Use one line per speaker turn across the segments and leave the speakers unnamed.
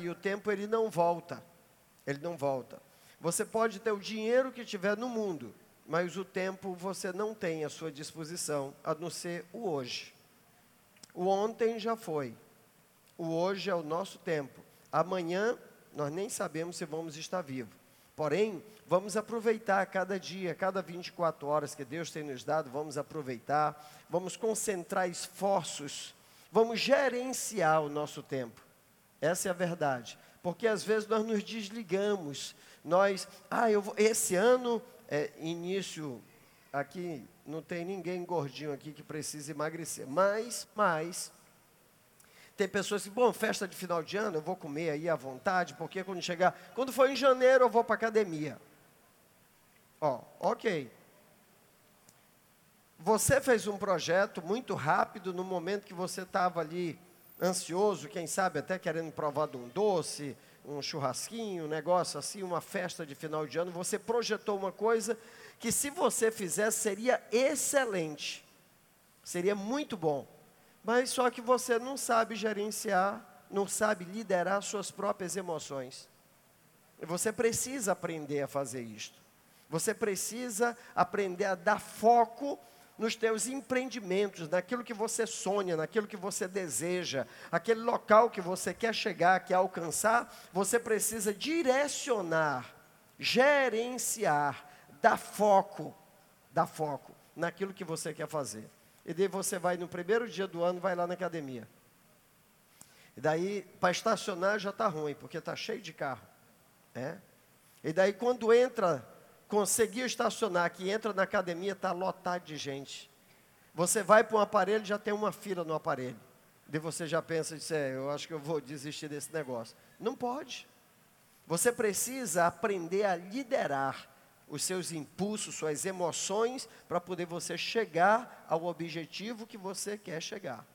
e o tempo ele não volta. Ele não volta. Você pode ter o dinheiro que tiver no mundo, mas o tempo você não tem à sua disposição, a não ser o hoje. O ontem já foi. O hoje é o nosso tempo. Amanhã nós nem sabemos se vamos estar vivos. Porém, vamos aproveitar cada dia, cada 24 horas que Deus tem nos dado, vamos aproveitar, vamos concentrar esforços, vamos gerenciar o nosso tempo. Essa é a verdade. Porque às vezes nós nos desligamos, nós, ah, eu vou, esse ano, é, início, aqui não tem ninguém gordinho aqui que precisa emagrecer, mas, mas, tem pessoas que, bom, festa de final de ano, eu vou comer aí à vontade, porque quando chegar, quando for em janeiro eu vou para academia. Ó, ok. Você fez um projeto muito rápido no momento que você estava ali ansioso, quem sabe até querendo provar de um doce, um churrasquinho, um negócio assim, uma festa de final de ano, você projetou uma coisa que se você fizesse seria excelente, seria muito bom, mas só que você não sabe gerenciar, não sabe liderar suas próprias emoções. E você precisa aprender a fazer isto. Você precisa aprender a dar foco nos teus empreendimentos, naquilo que você sonha, naquilo que você deseja, aquele local que você quer chegar, quer alcançar, você precisa direcionar, gerenciar, dar foco, dar foco naquilo que você quer fazer. E daí você vai no primeiro dia do ano, vai lá na academia. E daí, para estacionar já está ruim, porque está cheio de carro. É? E daí, quando entra conseguiu estacionar, que entra na academia, está lotado de gente. Você vai para um aparelho, já tem uma fila no aparelho. E você já pensa, diz, é, eu acho que eu vou desistir desse negócio. Não pode. Você precisa aprender a liderar os seus impulsos, suas emoções, para poder você chegar ao objetivo que você quer chegar.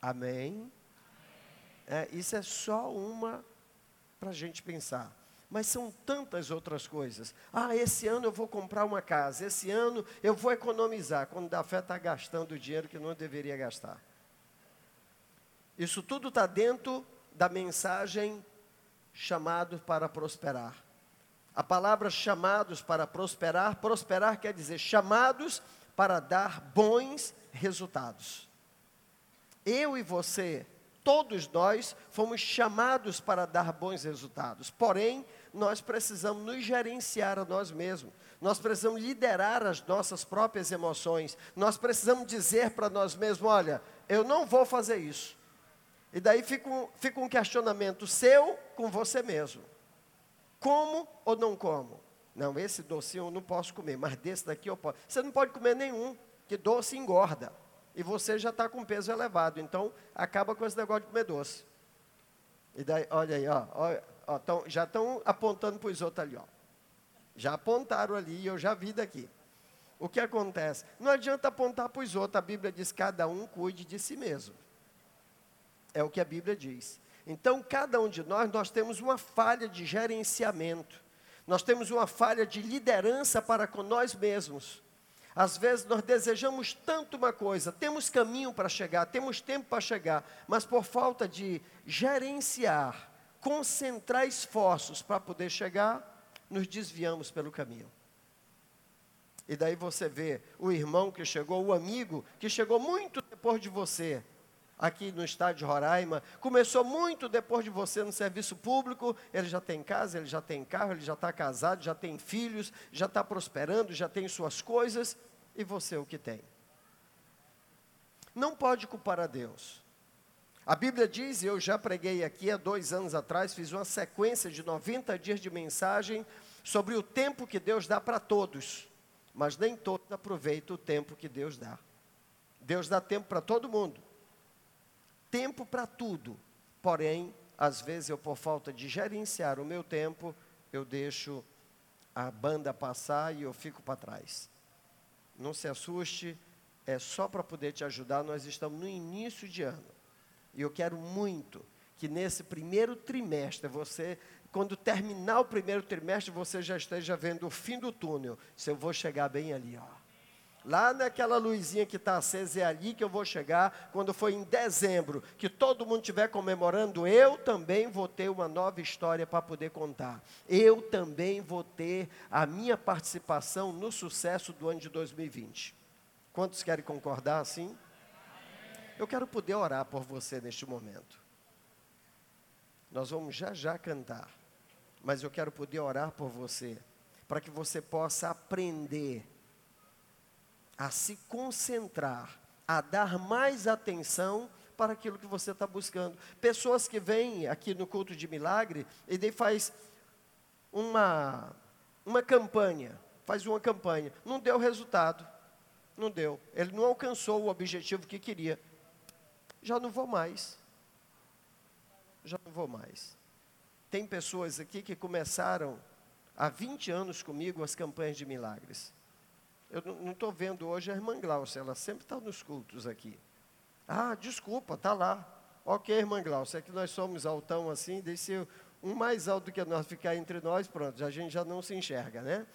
Amém? É, isso é só uma para a gente pensar mas são tantas outras coisas. Ah, esse ano eu vou comprar uma casa, esse ano eu vou economizar, quando da fé está gastando o dinheiro que não deveria gastar. Isso tudo está dentro da mensagem chamado para prosperar. A palavra chamados para prosperar, prosperar quer dizer chamados para dar bons resultados. Eu e você, todos nós, fomos chamados para dar bons resultados. Porém, nós precisamos nos gerenciar a nós mesmos. Nós precisamos liderar as nossas próprias emoções. Nós precisamos dizer para nós mesmos: olha, eu não vou fazer isso. E daí fica um, fica um questionamento seu com você mesmo: como ou não como? Não, esse docinho eu não posso comer, mas desse daqui eu posso. Você não pode comer nenhum, que doce engorda. E você já está com peso elevado, então acaba com esse negócio de comer doce. E daí, olha aí, ó, olha, Ó, tão, já estão apontando para os outros ali. Ó. Já apontaram ali, eu já vi daqui. O que acontece? Não adianta apontar para os outros, a Bíblia diz: cada um cuide de si mesmo. É o que a Bíblia diz. Então, cada um de nós, nós temos uma falha de gerenciamento, nós temos uma falha de liderança para com nós mesmos. Às vezes nós desejamos tanto uma coisa, temos caminho para chegar, temos tempo para chegar, mas por falta de gerenciar, concentrar esforços para poder chegar, nos desviamos pelo caminho. E daí você vê o irmão que chegou, o amigo que chegou muito depois de você, aqui no estado de Roraima, começou muito depois de você no serviço público, ele já tem casa, ele já tem carro, ele já está casado, já tem filhos, já está prosperando, já tem suas coisas, e você o que tem? Não pode culpar a Deus. A Bíblia diz, e eu já preguei aqui há dois anos atrás, fiz uma sequência de 90 dias de mensagem sobre o tempo que Deus dá para todos, mas nem todos aproveitam o tempo que Deus dá. Deus dá tempo para todo mundo, tempo para tudo, porém, às vezes eu, por falta de gerenciar o meu tempo, eu deixo a banda passar e eu fico para trás. Não se assuste, é só para poder te ajudar, nós estamos no início de ano. E eu quero muito que nesse primeiro trimestre, você, quando terminar o primeiro trimestre, você já esteja vendo o fim do túnel. Se eu vou chegar bem ali, ó. Lá naquela luzinha que está acesa, é ali que eu vou chegar, quando for em dezembro, que todo mundo estiver comemorando, eu também vou ter uma nova história para poder contar. Eu também vou ter a minha participação no sucesso do ano de 2020. Quantos querem concordar assim? Eu quero poder orar por você neste momento. Nós vamos já já cantar, mas eu quero poder orar por você, para que você possa aprender a se concentrar, a dar mais atenção para aquilo que você está buscando. Pessoas que vêm aqui no culto de milagre e daí faz uma, uma campanha, faz uma campanha, não deu resultado, não deu, ele não alcançou o objetivo que queria, já não vou mais, já não vou mais. Tem pessoas aqui que começaram há 20 anos comigo as campanhas de milagres. Eu não estou vendo hoje a irmã Glaucia, ela sempre está nos cultos aqui. Ah, desculpa, está lá. Ok, irmã Glaucia, é que nós somos altão assim, deixe um mais alto que nós ficar entre nós, pronto, a gente já não se enxerga, né?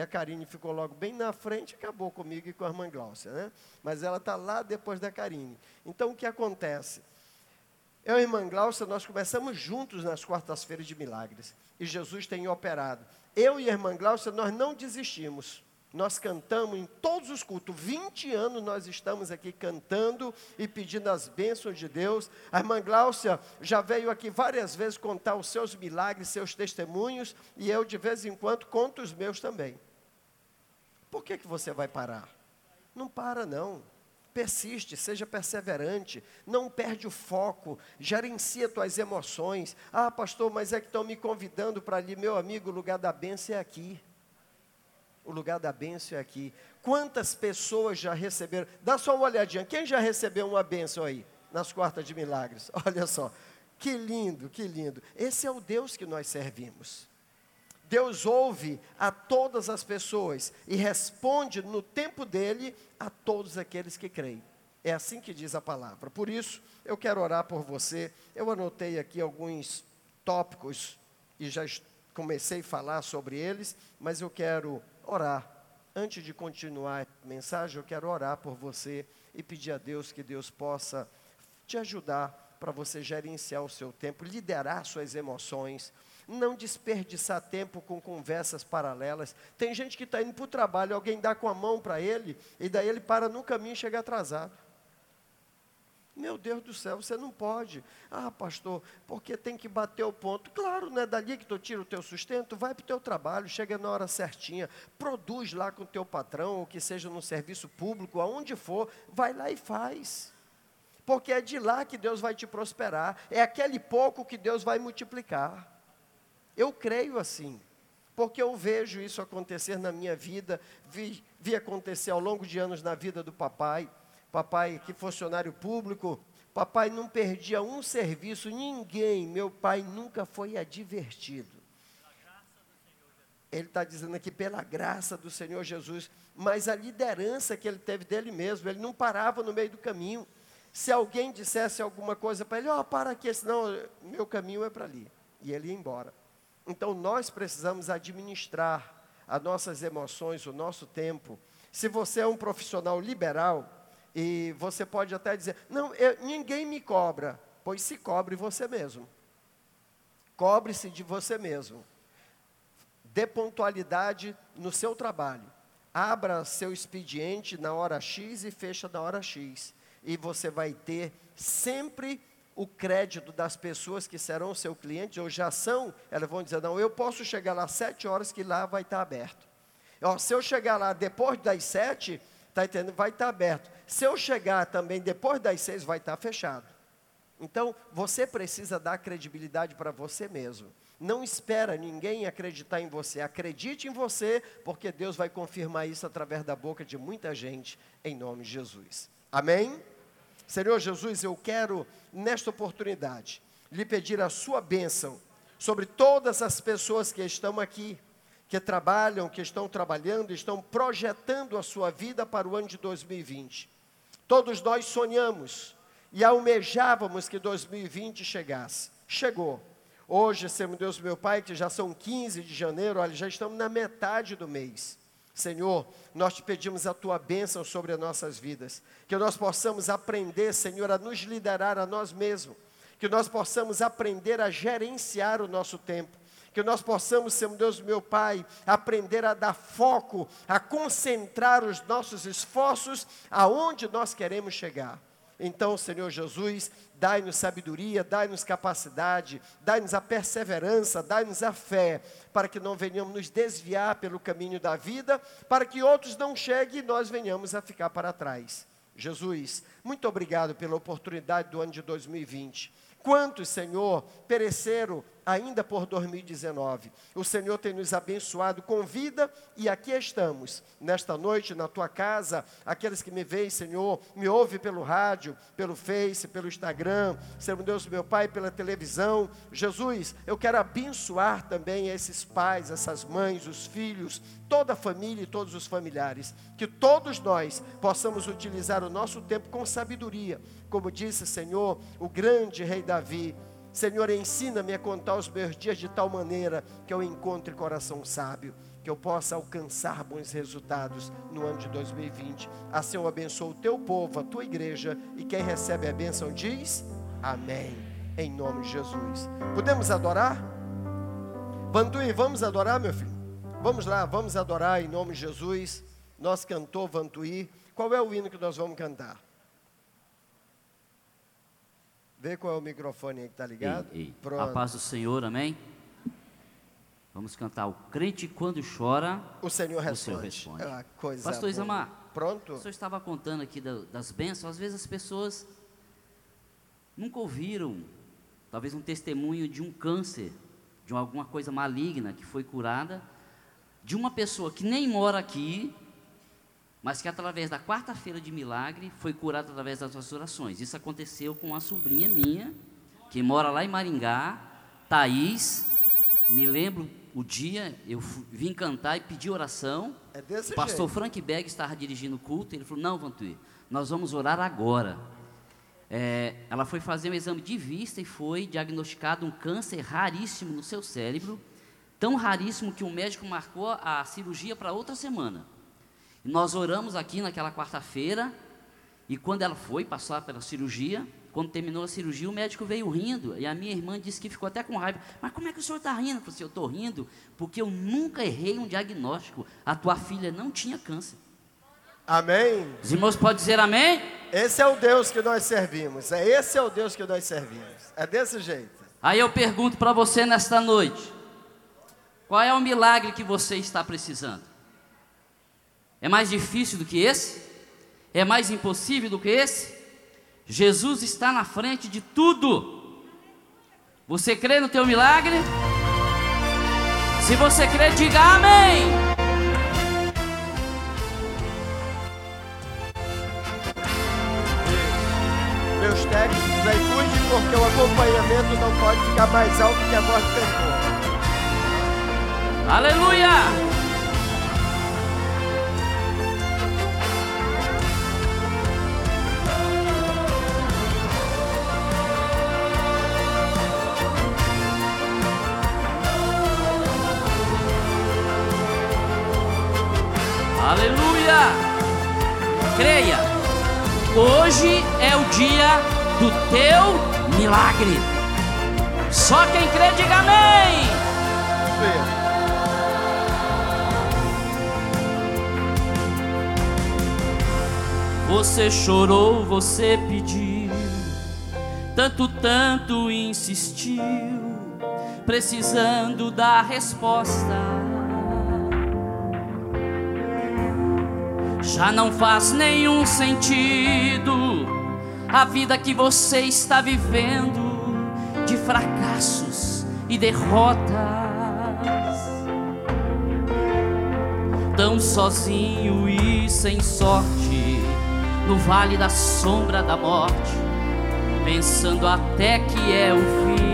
A Karine ficou logo bem na frente, acabou comigo e com a irmã Glaucia, né? Mas ela está lá depois da Karine. Então, o que acontece? Eu e a irmã Glaucia, nós começamos juntos nas quartas-feiras de milagres. E Jesus tem operado. Eu e a irmã Glaucia, nós não desistimos. Nós cantamos em todos os cultos. 20 anos nós estamos aqui cantando e pedindo as bênçãos de Deus. A irmã Gláucia já veio aqui várias vezes contar os seus milagres, seus testemunhos, e eu de vez em quando conto os meus também. Por que, que você vai parar? Não para, não. Persiste, seja perseverante, não perde o foco, gerencia tuas emoções. Ah, pastor, mas é que estão me convidando para ali, meu amigo, o lugar da bênção é aqui. O lugar da bênção é aqui. Quantas pessoas já receberam? Dá só uma olhadinha. Quem já recebeu uma bênção aí? Nas quartas de milagres. Olha só. Que lindo, que lindo. Esse é o Deus que nós servimos. Deus ouve a todas as pessoas e responde no tempo dele a todos aqueles que creem. É assim que diz a palavra. Por isso, eu quero orar por você. Eu anotei aqui alguns tópicos e já comecei a falar sobre eles, mas eu quero orar. Antes de continuar a mensagem, eu quero orar por você e pedir a Deus que Deus possa te ajudar para você gerenciar o seu tempo, liderar suas emoções, não desperdiçar tempo com conversas paralelas. Tem gente que está indo para o trabalho, alguém dá com a mão para ele, e daí ele para no caminho e chega atrasado. Meu Deus do céu, você não pode. Ah, pastor, porque tem que bater o ponto. Claro, não é dali que tu tira o teu sustento, vai para o teu trabalho, chega na hora certinha, produz lá com o teu patrão, ou que seja no serviço público, aonde for, vai lá e faz. Porque é de lá que Deus vai te prosperar, é aquele pouco que Deus vai multiplicar. Eu creio assim, porque eu vejo isso acontecer na minha vida, vi, vi acontecer ao longo de anos na vida do papai papai que funcionário público, papai não perdia um serviço, ninguém, meu pai nunca foi advertido. Ele está dizendo aqui, pela graça do Senhor Jesus, mas a liderança que ele teve dele mesmo, ele não parava no meio do caminho. Se alguém dissesse alguma coisa para ele, ó, oh, para aqui, senão meu caminho é para ali. E ele ia embora. Então nós precisamos administrar as nossas emoções, o nosso tempo. Se você é um profissional liberal, e você pode até dizer: não, eu, ninguém me cobra. Pois se cobre você mesmo. Cobre-se de você mesmo. Dê pontualidade no seu trabalho. Abra seu expediente na hora X e fecha na hora X. E você vai ter sempre o crédito das pessoas que serão seu cliente, ou já são, elas vão dizer, não, eu posso chegar lá às sete horas que lá vai estar aberto. Ó, se eu chegar lá depois das sete, tá entendendo? vai estar aberto. Se eu chegar também depois das seis, vai estar fechado. Então, você precisa dar credibilidade para você mesmo. Não espera ninguém acreditar em você. Acredite em você, porque Deus vai confirmar isso através da boca de muita gente, em nome de Jesus. Amém? Senhor Jesus, eu quero, nesta oportunidade, lhe pedir a sua bênção sobre todas as pessoas que estão aqui que trabalham, que estão trabalhando, estão projetando a sua vida para o ano de 2020. Todos nós sonhamos e almejávamos que 2020 chegasse. Chegou. Hoje, Senhor Deus, meu Pai, que já são 15 de janeiro, olha, já estamos na metade do mês. Senhor, nós te pedimos a tua bênção sobre as nossas vidas, que nós possamos aprender, Senhor, a nos liderar a nós mesmos, que nós possamos aprender a gerenciar o nosso tempo, que nós possamos, Senhor Deus, meu Pai, aprender a dar foco, a concentrar os nossos esforços aonde nós queremos chegar. Então, Senhor Jesus, dai-nos sabedoria, dai-nos capacidade, dai-nos a perseverança, dai-nos a fé, para que não venhamos nos desviar pelo caminho da vida, para que outros não cheguem e nós venhamos a ficar para trás. Jesus, muito obrigado pela oportunidade do ano de 2020. Quantos, Senhor, pereceram ainda por 2019. O Senhor tem nos abençoado com vida e aqui estamos, nesta noite, na tua casa. Aqueles que me veem, Senhor, me ouvem pelo rádio, pelo Face, pelo Instagram, Senhor Deus, meu Pai, pela televisão. Jesus, eu quero abençoar também esses pais, essas mães, os filhos, toda a família e todos os familiares. Que todos nós possamos utilizar o nosso tempo com sabedoria, como disse, Senhor, o grande rei Davi Senhor, ensina-me a contar os meus dias de tal maneira que eu encontre coração sábio, que eu possa alcançar bons resultados no ano de 2020. Assim eu abençoo o teu povo, a tua igreja, e quem recebe a bênção diz amém, em nome de Jesus. Podemos adorar? Vantuí, vamos adorar, meu filho? Vamos lá, vamos adorar em nome de Jesus. Nós cantou Vantuí. Qual é o hino que nós vamos cantar? Vê qual é o microfone aí que está ligado.
Ei, ei. Pronto. A paz do Senhor, amém? Vamos cantar o crente quando chora.
O Senhor responde.
O Senhor responde.
É coisa
Pastor Isamar.
Pronto.
O senhor estava contando aqui das bênçãos. Às vezes as pessoas nunca ouviram, talvez um testemunho de um câncer, de alguma coisa maligna que foi curada, de uma pessoa que nem mora aqui, mas que através da quarta-feira de milagre foi curado através das suas orações. Isso aconteceu com uma sobrinha minha, que mora lá em Maringá, Thaís. Me lembro o dia, eu vim cantar e pedi oração.
É
o pastor
jeito.
Frank Berg estava dirigindo o culto, ele falou: Não, Vantuí, nós vamos orar agora. É, ela foi fazer um exame de vista e foi diagnosticado um câncer raríssimo no seu cérebro, tão raríssimo que o médico marcou a cirurgia para outra semana. Nós oramos aqui naquela quarta-feira, e quando ela foi passar pela cirurgia, quando terminou a cirurgia, o médico veio rindo, e a minha irmã disse que ficou até com raiva. Mas como é que o senhor está rindo? Eu falei assim, eu estou rindo porque eu nunca errei um diagnóstico. A tua filha não tinha câncer.
Amém.
Os irmãos podem dizer amém?
Esse é o Deus que nós servimos. É esse é o Deus que nós servimos. É desse jeito.
Aí eu pergunto para você nesta noite: qual é o milagre que você está precisando? É mais difícil do que esse? É mais impossível do que esse? Jesus está na frente de tudo. Você crê no teu milagre? Se você crê, diga amém.
Meus técnicos aí cuide porque o acompanhamento não pode ficar mais alto que a voz do cantor.
Aleluia! Aleluia! Creia, hoje é o dia do teu milagre. Só quem crê, diga amém. Você chorou, você pediu, tanto, tanto insistiu, precisando da resposta já não faz nenhum sentido a vida que você está vivendo de fracassos e derrotas. Tão sozinho e sem sorte no vale da sombra da morte, pensando até que é o fim.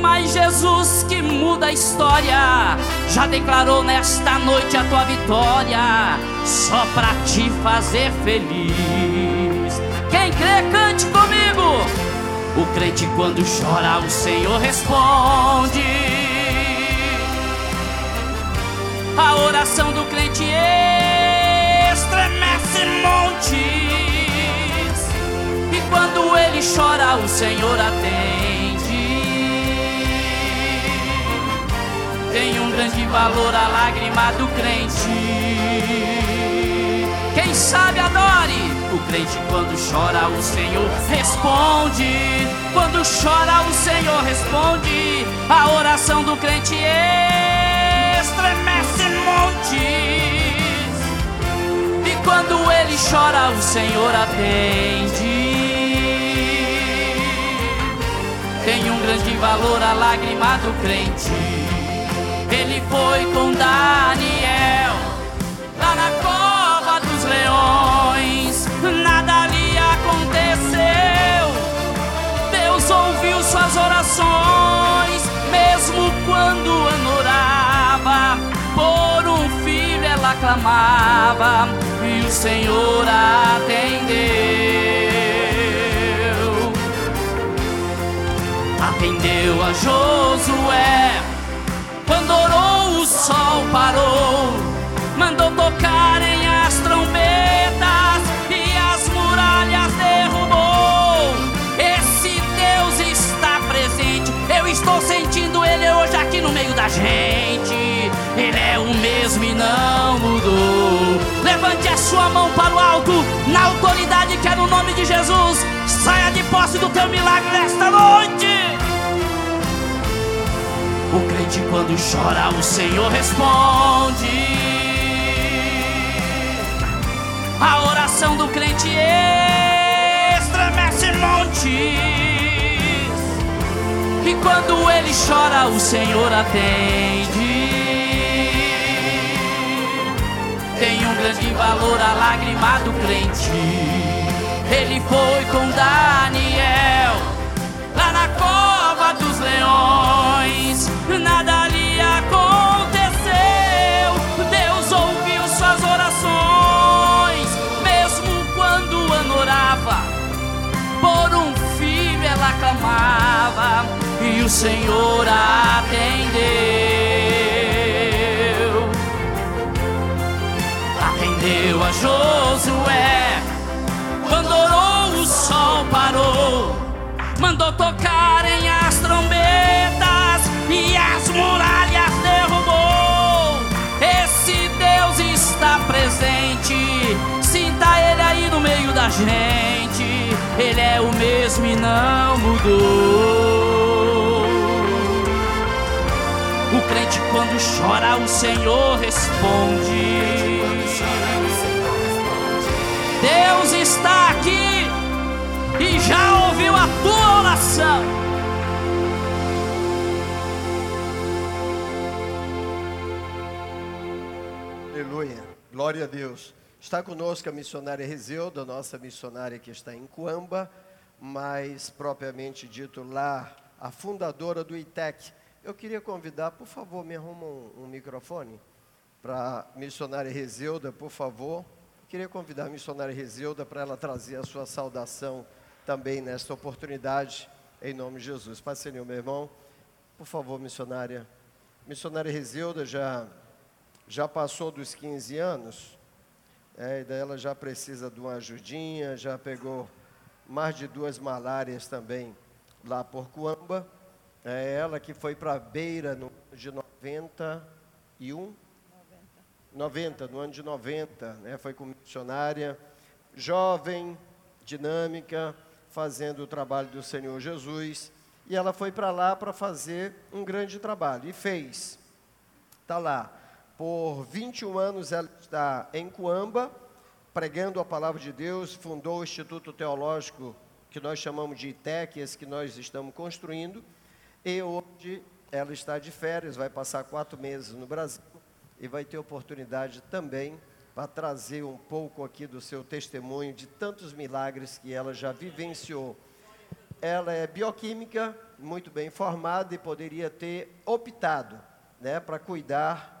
Mas Jesus que muda a história já declarou nesta noite a tua vitória, só para te fazer feliz. Quem crê, cante comigo. O crente quando chora, o Senhor responde. A oração do crente estremece montes. E quando ele chora, o Senhor atende. Tem um grande valor a lágrima do crente. Quem sabe adore. O crente quando chora, o Senhor responde. Quando chora, o Senhor responde. A oração do crente estremece montes. E quando ele chora, o Senhor atende. Tem um grande valor a lágrima do crente. Ele foi com Daniel lá na cova dos leões. Nada lhe aconteceu. Deus ouviu suas orações, mesmo quando anorava. Por um filho ela clamava e o Senhor atendeu. Atendeu a Josué. Sol parou. Mandou tocarem as trombetas e as muralhas derrubou. Esse Deus está presente. Eu estou sentindo Ele hoje aqui no meio da gente. Ele é o mesmo e não mudou. Levante a sua mão para o alto, na autoridade que é no nome de Jesus. Saia de posse do teu milagre nesta noite. O crente quando chora, o Senhor responde. A oração do crente estremece montes. E quando ele chora, o Senhor atende. Tem um grande valor a lágrima do crente. Ele foi com Daniel lá na dos leões. Nada lhe aconteceu. Deus ouviu suas orações, mesmo quando anorava. Por um filho ela clamava e o Senhor atendeu. Atendeu a Josué. Quando orou, o sol parou. Mandou tocarem as trombetas e as muralhas derrubou. Esse Deus está presente. Sinta Ele aí no meio da gente. Ele é o mesmo e não mudou. O crente quando chora, o Senhor responde. Deus está aqui e já ouviu a tua oração.
Aleluia. Glória a Deus. Está conosco a missionária Rezeuda, nossa missionária que está em Cuamba, mas propriamente dito lá, a fundadora do ITEC. Eu queria convidar, por favor, me arruma um, um microfone para a missionária Rezeuda, por favor. Queria convidar a missionária Rezeuda para ela trazer a sua saudação também nesta oportunidade, em nome de Jesus. Pai Senhor, meu irmão, por favor, missionária. Missionária Rezeuda já, já passou dos 15 anos, é, e daí ela já precisa de uma ajudinha, já pegou mais de duas malárias também lá por Cuamba. É ela que foi para a Beira no ano de 91, 90, no ano de 90, né? foi como missionária, jovem, dinâmica, fazendo o trabalho do Senhor Jesus. E ela foi para lá para fazer um grande trabalho, e fez. Está lá. Por 21 anos ela está em Cuamba, pregando a palavra de Deus, fundou o Instituto Teológico que nós chamamos de ITEC, esse que nós estamos construindo, e hoje ela está de férias, vai passar quatro meses no Brasil e vai ter oportunidade também para trazer um pouco aqui do seu testemunho de tantos milagres que ela já vivenciou. Ela é bioquímica, muito bem formada e poderia ter optado, né, para cuidar,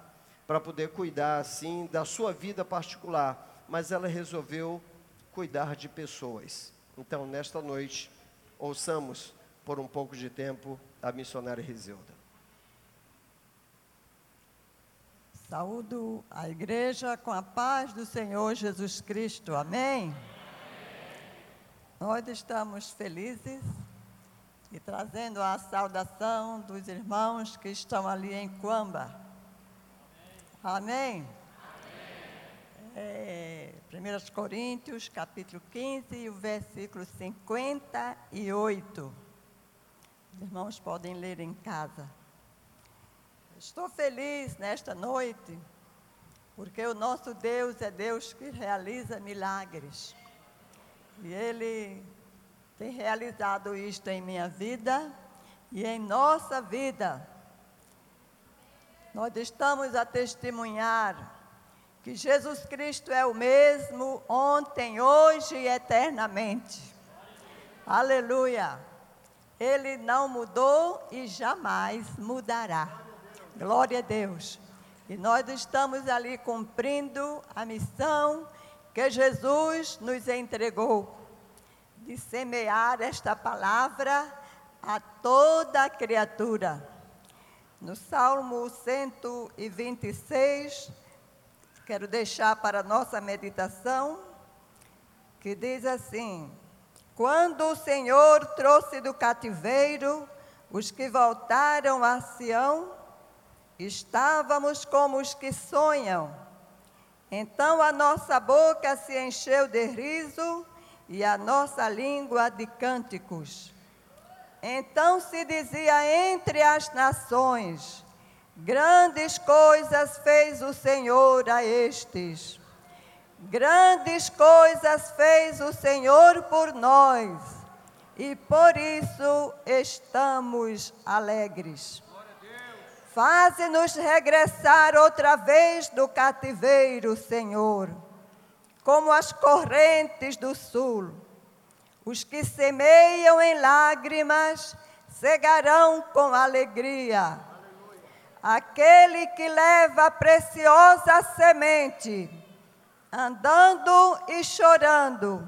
para poder cuidar assim da sua vida particular, mas ela resolveu cuidar de pessoas. Então, nesta noite, ouçamos por um pouco de tempo a missionária Rizilda.
Saúdo a igreja com a paz do Senhor Jesus Cristo. Amém? Nós estamos felizes e trazendo a saudação dos irmãos que estão ali em Cuamba. Amém? Amém. É, 1 Coríntios, capítulo 15, e o versículo 58. Os irmãos podem ler em casa. Estou feliz nesta noite, porque o nosso Deus é Deus que realiza milagres. E Ele tem realizado isto em minha vida e em nossa vida. Nós estamos a testemunhar que Jesus Cristo é o mesmo ontem, hoje e eternamente. Aleluia! Ele não mudou e jamais mudará. Glória a Deus. E nós estamos ali cumprindo a missão que Jesus nos entregou de semear esta palavra a toda criatura. No Salmo 126, quero deixar para nossa meditação, que diz assim: Quando o Senhor trouxe do cativeiro os que voltaram a Sião, Estávamos como os que sonham. Então a nossa boca se encheu de riso e a nossa língua de cânticos. Então se dizia entre as nações: Grandes coisas fez o Senhor a estes. Grandes coisas fez o Senhor por nós, e por isso estamos alegres. Faze-nos regressar outra vez do cativeiro, Senhor, como as correntes do sul. Os que semeiam em lágrimas cegarão com alegria. Aquele que leva a preciosa semente, andando e chorando,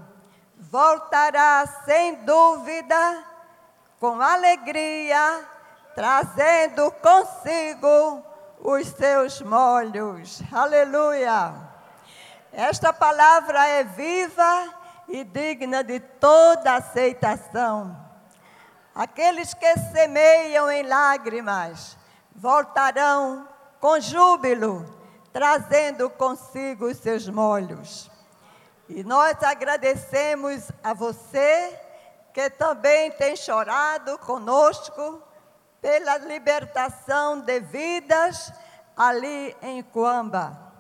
voltará sem dúvida, com alegria trazendo consigo os seus molhos. Aleluia! Esta palavra é viva e digna de toda aceitação. Aqueles que semeiam em lágrimas voltarão com júbilo, trazendo consigo os seus molhos. E nós agradecemos a você que também tem chorado conosco pela libertação de vidas ali em Cuamba.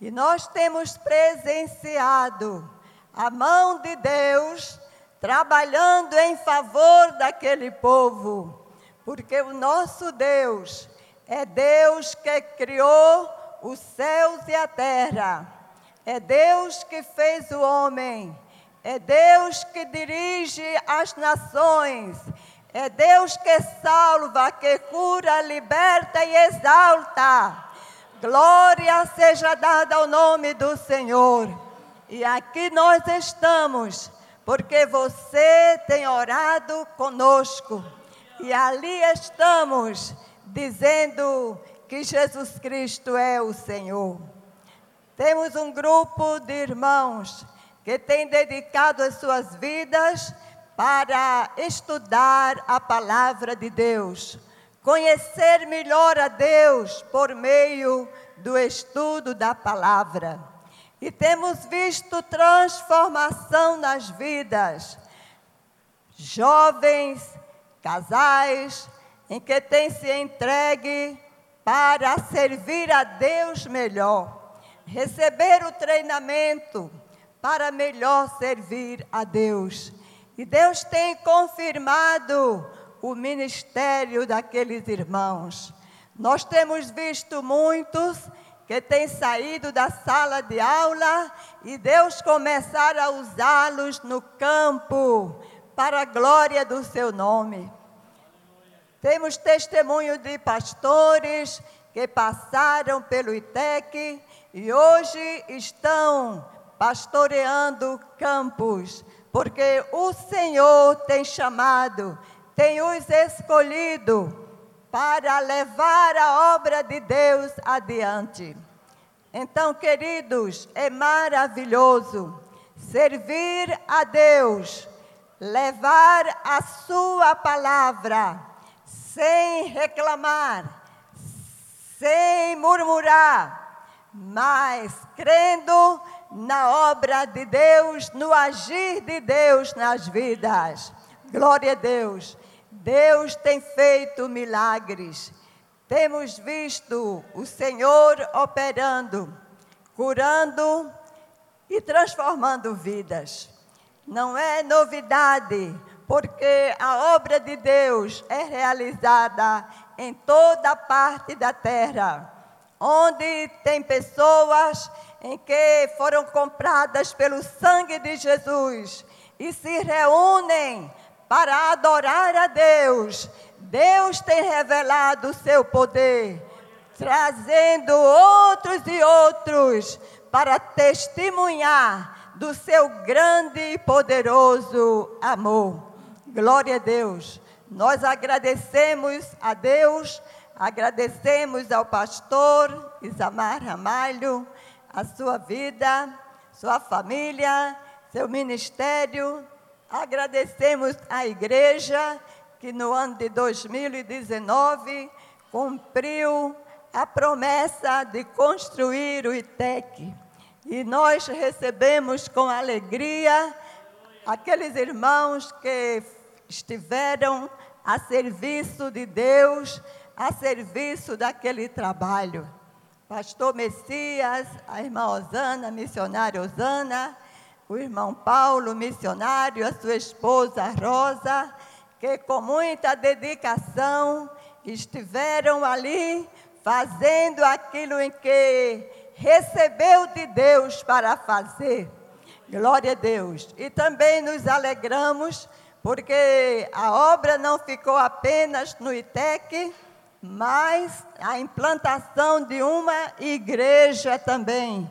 E nós temos presenciado a mão de Deus trabalhando em favor daquele povo, porque o nosso Deus é Deus que criou os céus e a terra, é Deus que fez o homem, é Deus que dirige as nações, é Deus que salva, que cura, liberta e exalta. Glória seja dada ao nome do Senhor. E aqui nós estamos, porque você tem orado conosco. E ali estamos, dizendo que Jesus Cristo é o Senhor. Temos um grupo de irmãos que tem dedicado as suas vidas para estudar a palavra de Deus, conhecer melhor a Deus por meio do estudo da palavra. E temos visto transformação nas vidas, jovens, casais, em que têm se entregue para servir a Deus melhor, receber o treinamento para melhor servir a Deus. E Deus tem confirmado o ministério daqueles irmãos. Nós temos visto muitos que têm saído da sala de aula e Deus começar a usá-los no campo para a glória do seu nome. Temos testemunho de pastores que passaram pelo ITEC e hoje estão pastoreando campos porque o Senhor tem chamado, tem os escolhido para levar a obra de Deus adiante. Então, queridos, é maravilhoso servir a Deus, levar a Sua palavra sem reclamar, sem murmurar, mas crendo na obra de Deus, no agir de Deus nas vidas. Glória a Deus. Deus tem feito milagres. Temos visto o Senhor operando, curando e transformando vidas. Não é novidade, porque a obra de Deus é realizada em toda parte da terra, onde tem pessoas em que foram compradas pelo sangue de Jesus e se reúnem para adorar a Deus. Deus tem revelado o seu poder, trazendo outros e outros para testemunhar do seu grande e poderoso amor. Glória a Deus. Nós agradecemos a Deus, agradecemos ao pastor Isamar Ramalho, a sua vida, sua família, seu ministério. Agradecemos à igreja que no ano de 2019 cumpriu a promessa de construir o ITEC. E nós recebemos com alegria aqueles irmãos que estiveram a serviço de Deus, a serviço daquele trabalho. Pastor Messias, a irmã Osana, missionária Osana, o irmão Paulo, missionário, a sua esposa Rosa, que com muita dedicação estiveram ali fazendo aquilo em que recebeu de Deus para fazer. Glória a Deus. E também nos alegramos porque a obra não ficou apenas no ITEC, mas a implantação de uma igreja também.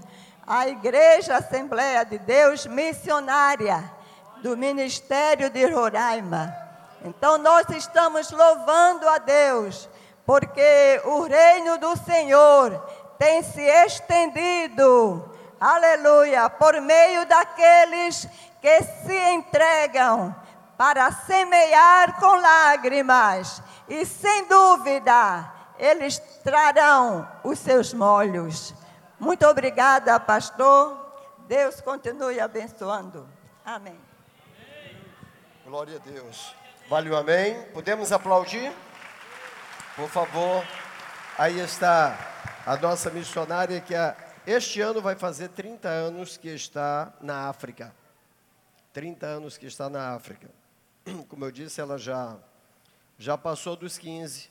A Igreja Assembleia de Deus Missionária do Ministério de Roraima. Então nós estamos louvando a Deus, porque o reino do Senhor tem se estendido, aleluia, por meio daqueles que se entregam para semear com lágrimas, e sem dúvida, eles trarão os seus molhos. Muito obrigada, pastor. Deus continue abençoando. Amém.
Glória a Deus. Valeu, amém. Podemos aplaudir? Por favor. Aí está a nossa missionária que este ano vai fazer 30 anos que está na África. 30 anos que está na África. Como eu disse, ela já já passou dos 15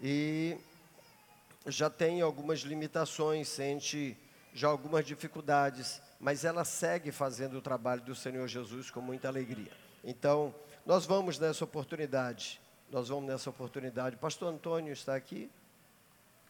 e já tem algumas limitações, sente já algumas dificuldades, mas ela segue fazendo o trabalho do Senhor Jesus com muita alegria. Então, nós vamos nessa oportunidade, nós vamos nessa oportunidade. Pastor Antônio está aqui?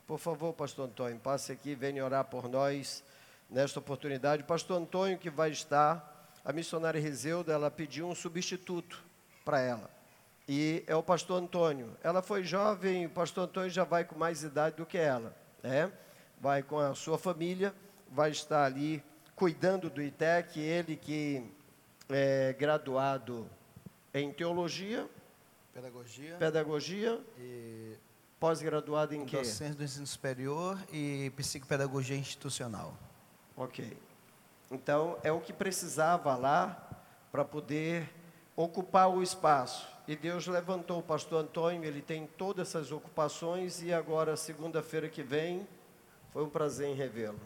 Por favor, Pastor Antônio, passe aqui, venha orar por nós nesta oportunidade. Pastor Antônio, que vai estar, a missionária Rizeuda, ela pediu um substituto para ela. E é o pastor Antônio. Ela foi jovem, o pastor Antônio já vai com mais idade do que ela. Né? Vai com a sua família, vai estar ali cuidando do ITEC, ele que é graduado em teologia,
pedagogia,
pedagogia
e
pós-graduado em quê?
Docência do ensino superior e psicopedagogia institucional.
Ok. Então, é o que precisava lá para poder ocupar o espaço. E Deus levantou o pastor Antônio, ele tem todas essas ocupações e agora, segunda-feira que vem, foi um prazer em revê-lo.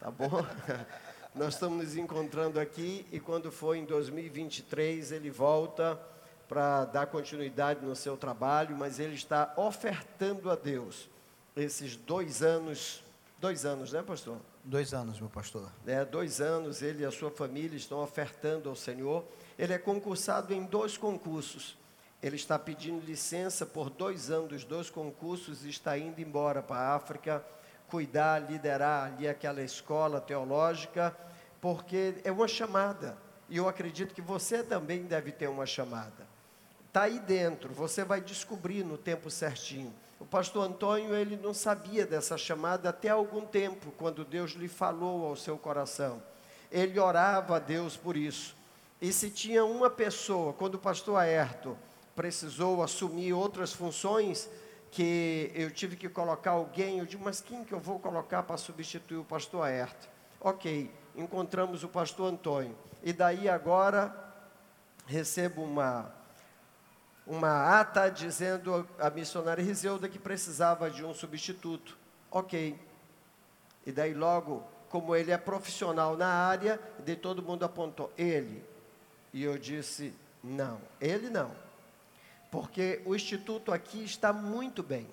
Tá bom? Nós estamos nos encontrando aqui e quando for em 2023 ele volta para dar continuidade no seu trabalho, mas ele está ofertando a Deus esses dois anos, dois anos, né, pastor?
Dois anos, meu pastor.
É, dois anos, ele e a sua família estão ofertando ao Senhor. Ele é concursado em dois concursos. Ele está pedindo licença por dois anos dos dois concursos e está indo embora para a África, cuidar, liderar ali aquela escola teológica porque é uma chamada. E eu acredito que você também deve ter uma chamada. Está aí dentro, você vai descobrir no tempo certinho. O pastor Antônio, ele não sabia dessa chamada até algum tempo, quando Deus lhe falou ao seu coração. Ele orava a Deus por isso. E se tinha uma pessoa, quando o pastor Aerto precisou assumir outras funções, que eu tive que colocar alguém, eu digo, mas quem que eu vou colocar para substituir o pastor Aerto? Ok, encontramos o pastor Antônio. E daí agora recebo uma uma ata dizendo a missionária Riseuda que precisava de um substituto. Ok. E daí logo, como ele é profissional na área, de todo mundo apontou ele. E eu disse, não, ele não. Porque o instituto aqui está muito bem.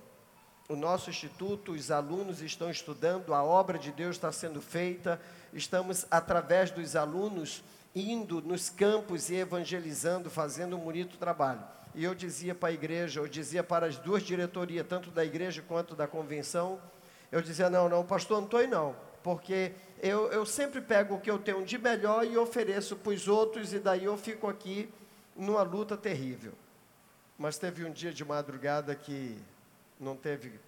O nosso instituto, os alunos estão estudando, a obra de Deus está sendo feita, estamos, através dos alunos, indo nos campos e evangelizando, fazendo um bonito trabalho. E eu dizia para a igreja, eu dizia para as duas diretorias, tanto da igreja quanto da convenção, eu dizia, não, não, pastor Antônio não, porque eu, eu sempre pego o que eu tenho de melhor e ofereço para os outros, e daí eu fico aqui numa luta terrível. Mas teve um dia de madrugada que não teve,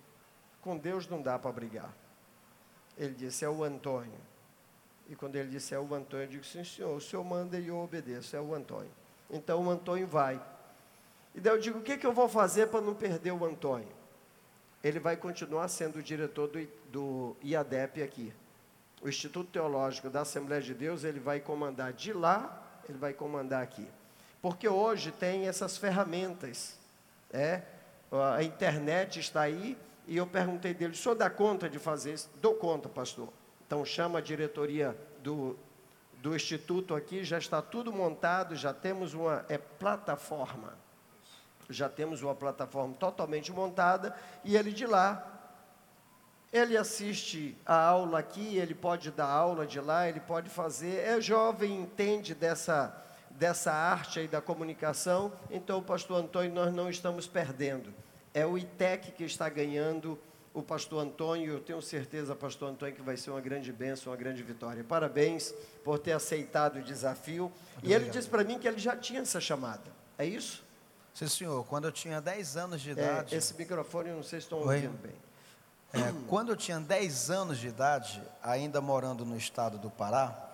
com Deus não dá para brigar. Ele disse, é o Antônio. E quando ele disse, é o Antônio, eu digo, sim senhor, o senhor manda e eu obedeço, é o Antônio. Então o Antônio vai. E daí eu digo, o que, que eu vou fazer para não perder o Antônio? Ele vai continuar sendo o diretor do, do IADEP aqui. O Instituto Teológico da Assembleia de Deus, ele vai comandar de lá, ele vai comandar aqui. Porque hoje tem essas ferramentas, é? a internet está aí, e eu perguntei dele, o senhor dá conta de fazer isso? Dou conta, pastor. Então chama a diretoria do, do Instituto aqui, já está tudo montado, já temos uma é, plataforma já temos uma plataforma totalmente montada e ele de lá ele assiste a aula aqui, ele pode dar aula de lá, ele pode fazer. É jovem, entende dessa, dessa arte aí da comunicação. Então, pastor Antônio, nós não estamos perdendo. É o ITEC que está ganhando o pastor Antônio. Eu tenho certeza, pastor Antônio, que vai ser uma grande bênção, uma grande vitória. Parabéns por ter aceitado o desafio. Muito e ele disse para mim que ele já tinha essa chamada. É isso?
Sim, senhor. Quando eu tinha 10 anos de é, idade.
É, esse microfone, não sei se estão ouvindo bem.
É, quando eu tinha 10 anos de idade, ainda morando no estado do Pará,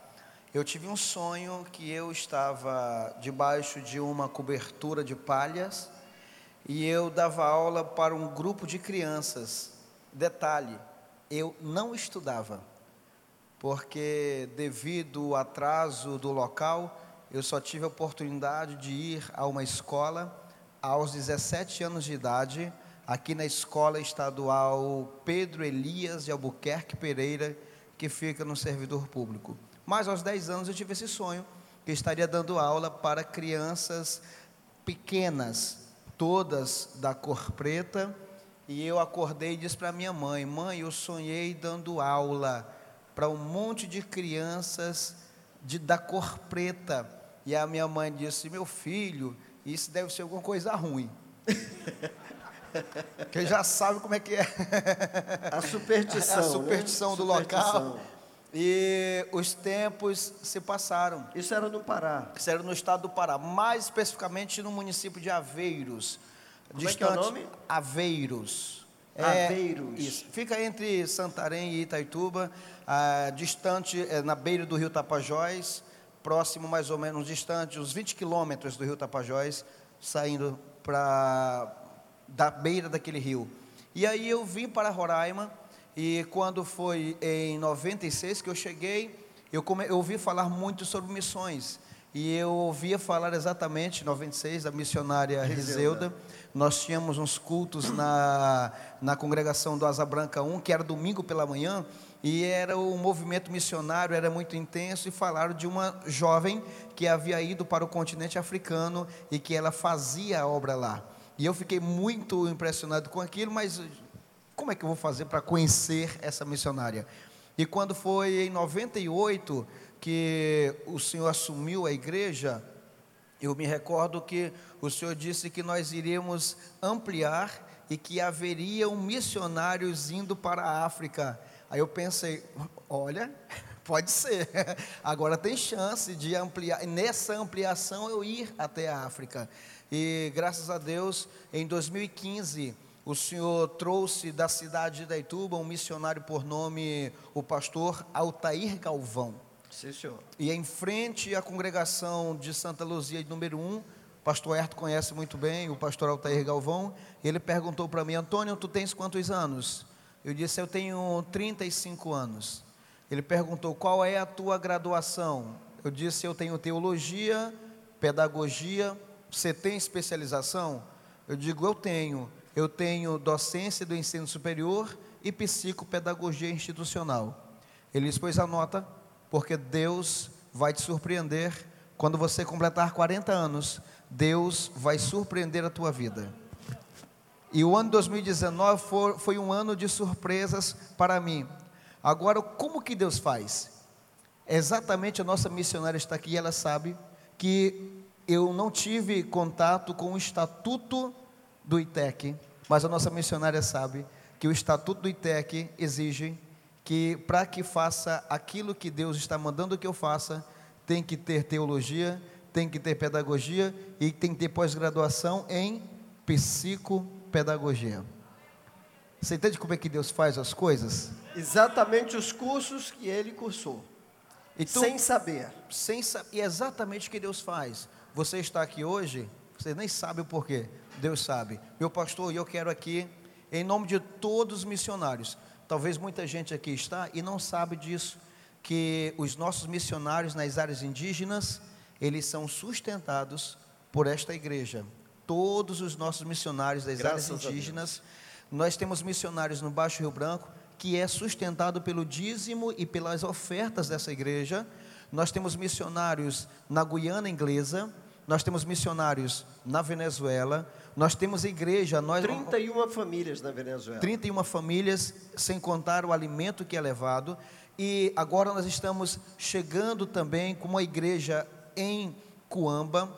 eu tive um sonho que eu estava debaixo de uma cobertura de palhas e eu dava aula para um grupo de crianças. Detalhe, eu não estudava, porque devido ao atraso do local, eu só tive a oportunidade de ir a uma escola aos 17 anos de idade, aqui na Escola Estadual Pedro Elias de Albuquerque Pereira, que fica no servidor público. Mas aos 10 anos eu tive esse sonho, que estaria dando aula para crianças pequenas, todas da cor preta, e eu acordei e disse para minha mãe: Mãe, eu sonhei dando aula para um monte de crianças de, da cor preta. E a minha mãe disse: Meu filho, isso deve ser alguma coisa ruim. Porque já sabe como é que é.
A superstição. A
superstição né? do superstição. local. E os tempos se passaram.
Isso era no Pará.
Isso era no estado do Pará, mais especificamente no município de Aveiros.
Como distante, é que é o nome?
Aveiros.
É, Aveiros.
Isso. Fica entre Santarém e Itaituba, ah, distante, é, na beira do rio Tapajós próximo mais ou menos distante, uns 20 quilômetros do rio Tapajós, saindo para da beira daquele rio. E aí eu vim para Roraima e quando foi em 96 que eu cheguei, eu, come, eu ouvi falar muito sobre missões. E eu ouvia falar exatamente, em 96, da missionária Riseuda. Nós tínhamos uns cultos na, na congregação do Asa Branca 1, que era domingo pela manhã, e era o movimento missionário era muito intenso e falaram de uma jovem que havia ido para o continente africano e que ela fazia a obra lá. E eu fiquei muito impressionado com aquilo, mas como é que eu vou fazer para conhecer essa missionária? E quando foi em 98 que o Senhor assumiu a igreja, eu me recordo que o Senhor disse que nós iríamos ampliar e que haveriam missionários indo para a África. Aí eu pensei, olha, pode ser. Agora tem chance de ampliar, nessa ampliação eu ir até a África. E graças a Deus, em 2015, o senhor trouxe da cidade de Itaituba um missionário por nome o pastor Altair Galvão.
Sim, senhor.
E em frente à congregação de Santa Luzia, número 1, o pastor Herto conhece muito bem, o pastor Altair Galvão, e ele perguntou para mim, Antônio, tu tens quantos anos? Eu disse, eu tenho 35 anos. Ele perguntou, qual é a tua graduação? Eu disse, eu tenho teologia, pedagogia, você tem especialização? Eu digo, eu tenho. Eu tenho docência do ensino superior e psicopedagogia institucional. Ele disse, pois anota, porque Deus vai te surpreender quando você completar 40 anos. Deus vai surpreender a tua vida. E o ano 2019 foi, foi um ano de surpresas para mim. Agora, como que Deus faz? Exatamente a nossa missionária está aqui, ela sabe que eu não tive contato com o estatuto do ITEC, mas a nossa missionária sabe que o estatuto do ITEC exige que para que faça aquilo que Deus está mandando que eu faça, tem que ter teologia, tem que ter pedagogia e tem que ter pós-graduação em psicopedagogia. Você entende como é que Deus faz as coisas?
Exatamente os cursos que ele cursou.
Então,
sem saber.
Sem e é exatamente o que Deus faz. Você está aqui hoje, você nem sabe o porquê. Deus sabe. Meu pastor, eu quero aqui, em nome de todos os missionários, talvez muita gente aqui está e não sabe disso, que os nossos missionários nas áreas indígenas, eles são sustentados por esta igreja. Todos os nossos missionários das
Graças
áreas indígenas, nós temos missionários no Baixo Rio Branco, que é sustentado pelo dízimo e pelas ofertas dessa igreja. Nós temos missionários na Guiana Inglesa, nós temos missionários na Venezuela, nós temos igreja, nós
31 famílias na Venezuela.
31 famílias, sem contar o alimento que é levado. E agora nós estamos chegando também com uma igreja em Cuamba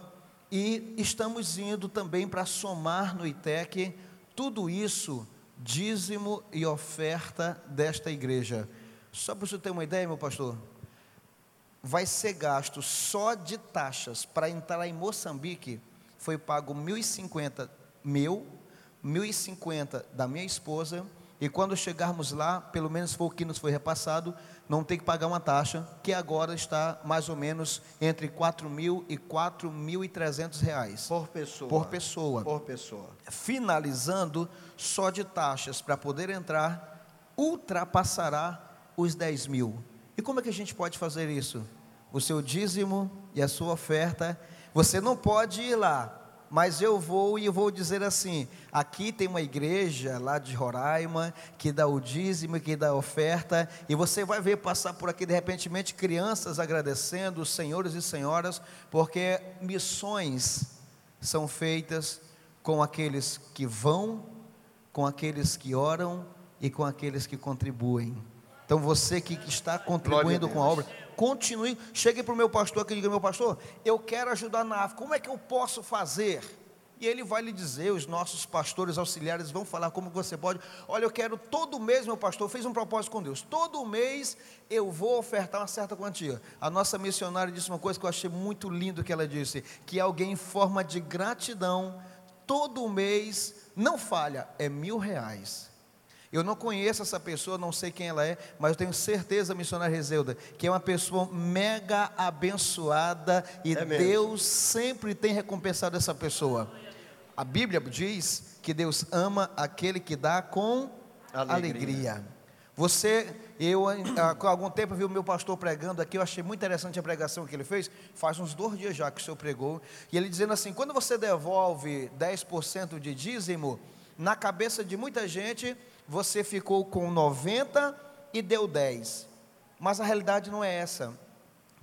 e estamos indo também para somar no ITEC tudo isso, dízimo e oferta desta igreja. Só para você ter uma ideia, meu pastor, vai ser gasto só de taxas para entrar em Moçambique, foi pago 1.050 meu, 1.050 da minha esposa, e quando chegarmos lá, pelo menos foi o que nos foi repassado, não tem que pagar uma taxa, que agora está mais ou menos entre 4 mil e 4.300 reais.
Por pessoa.
Por pessoa.
Por pessoa.
Finalizando, só de taxas para poder entrar, ultrapassará os 10 mil. E como é que a gente pode fazer isso? O seu dízimo e a sua oferta. Você não pode ir lá, mas eu vou e eu vou dizer assim: aqui tem uma igreja lá de Roraima que dá o dízimo, que dá a oferta, e você vai ver passar por aqui de repente crianças agradecendo, senhores e senhoras, porque missões são feitas com aqueles que vão, com aqueles que oram e com aqueles que contribuem. Então você que está contribuindo com a obra, continue. Chegue para o meu pastor aqui e diga: meu pastor, eu quero ajudar na África, como é que eu posso fazer? E ele vai lhe dizer, os nossos pastores auxiliares vão falar como você pode. Olha, eu quero todo mês, meu pastor, fez um propósito com Deus. Todo mês eu vou ofertar uma certa quantia. A nossa missionária disse uma coisa que eu achei muito lindo que ela disse, que alguém em forma de gratidão, todo mês, não falha, é mil reais. Eu não conheço essa pessoa, não sei quem ela é, mas eu tenho certeza, missionária Rezeuda, que é uma pessoa mega abençoada e
É.
Deus sempre tem recompensado essa pessoa. A Bíblia diz que Deus ama aquele que dá com
Alegria.
alegria. Você, eu há algum tempo vi o meu pastor pregando aqui, eu achei muito interessante a pregação que ele fez, faz uns dois dias já que o senhor pregou, e ele dizendo assim: quando você devolve 10% de dízimo, na cabeça de muita gente, você ficou com 90 e deu 10. Mas a realidade não é essa.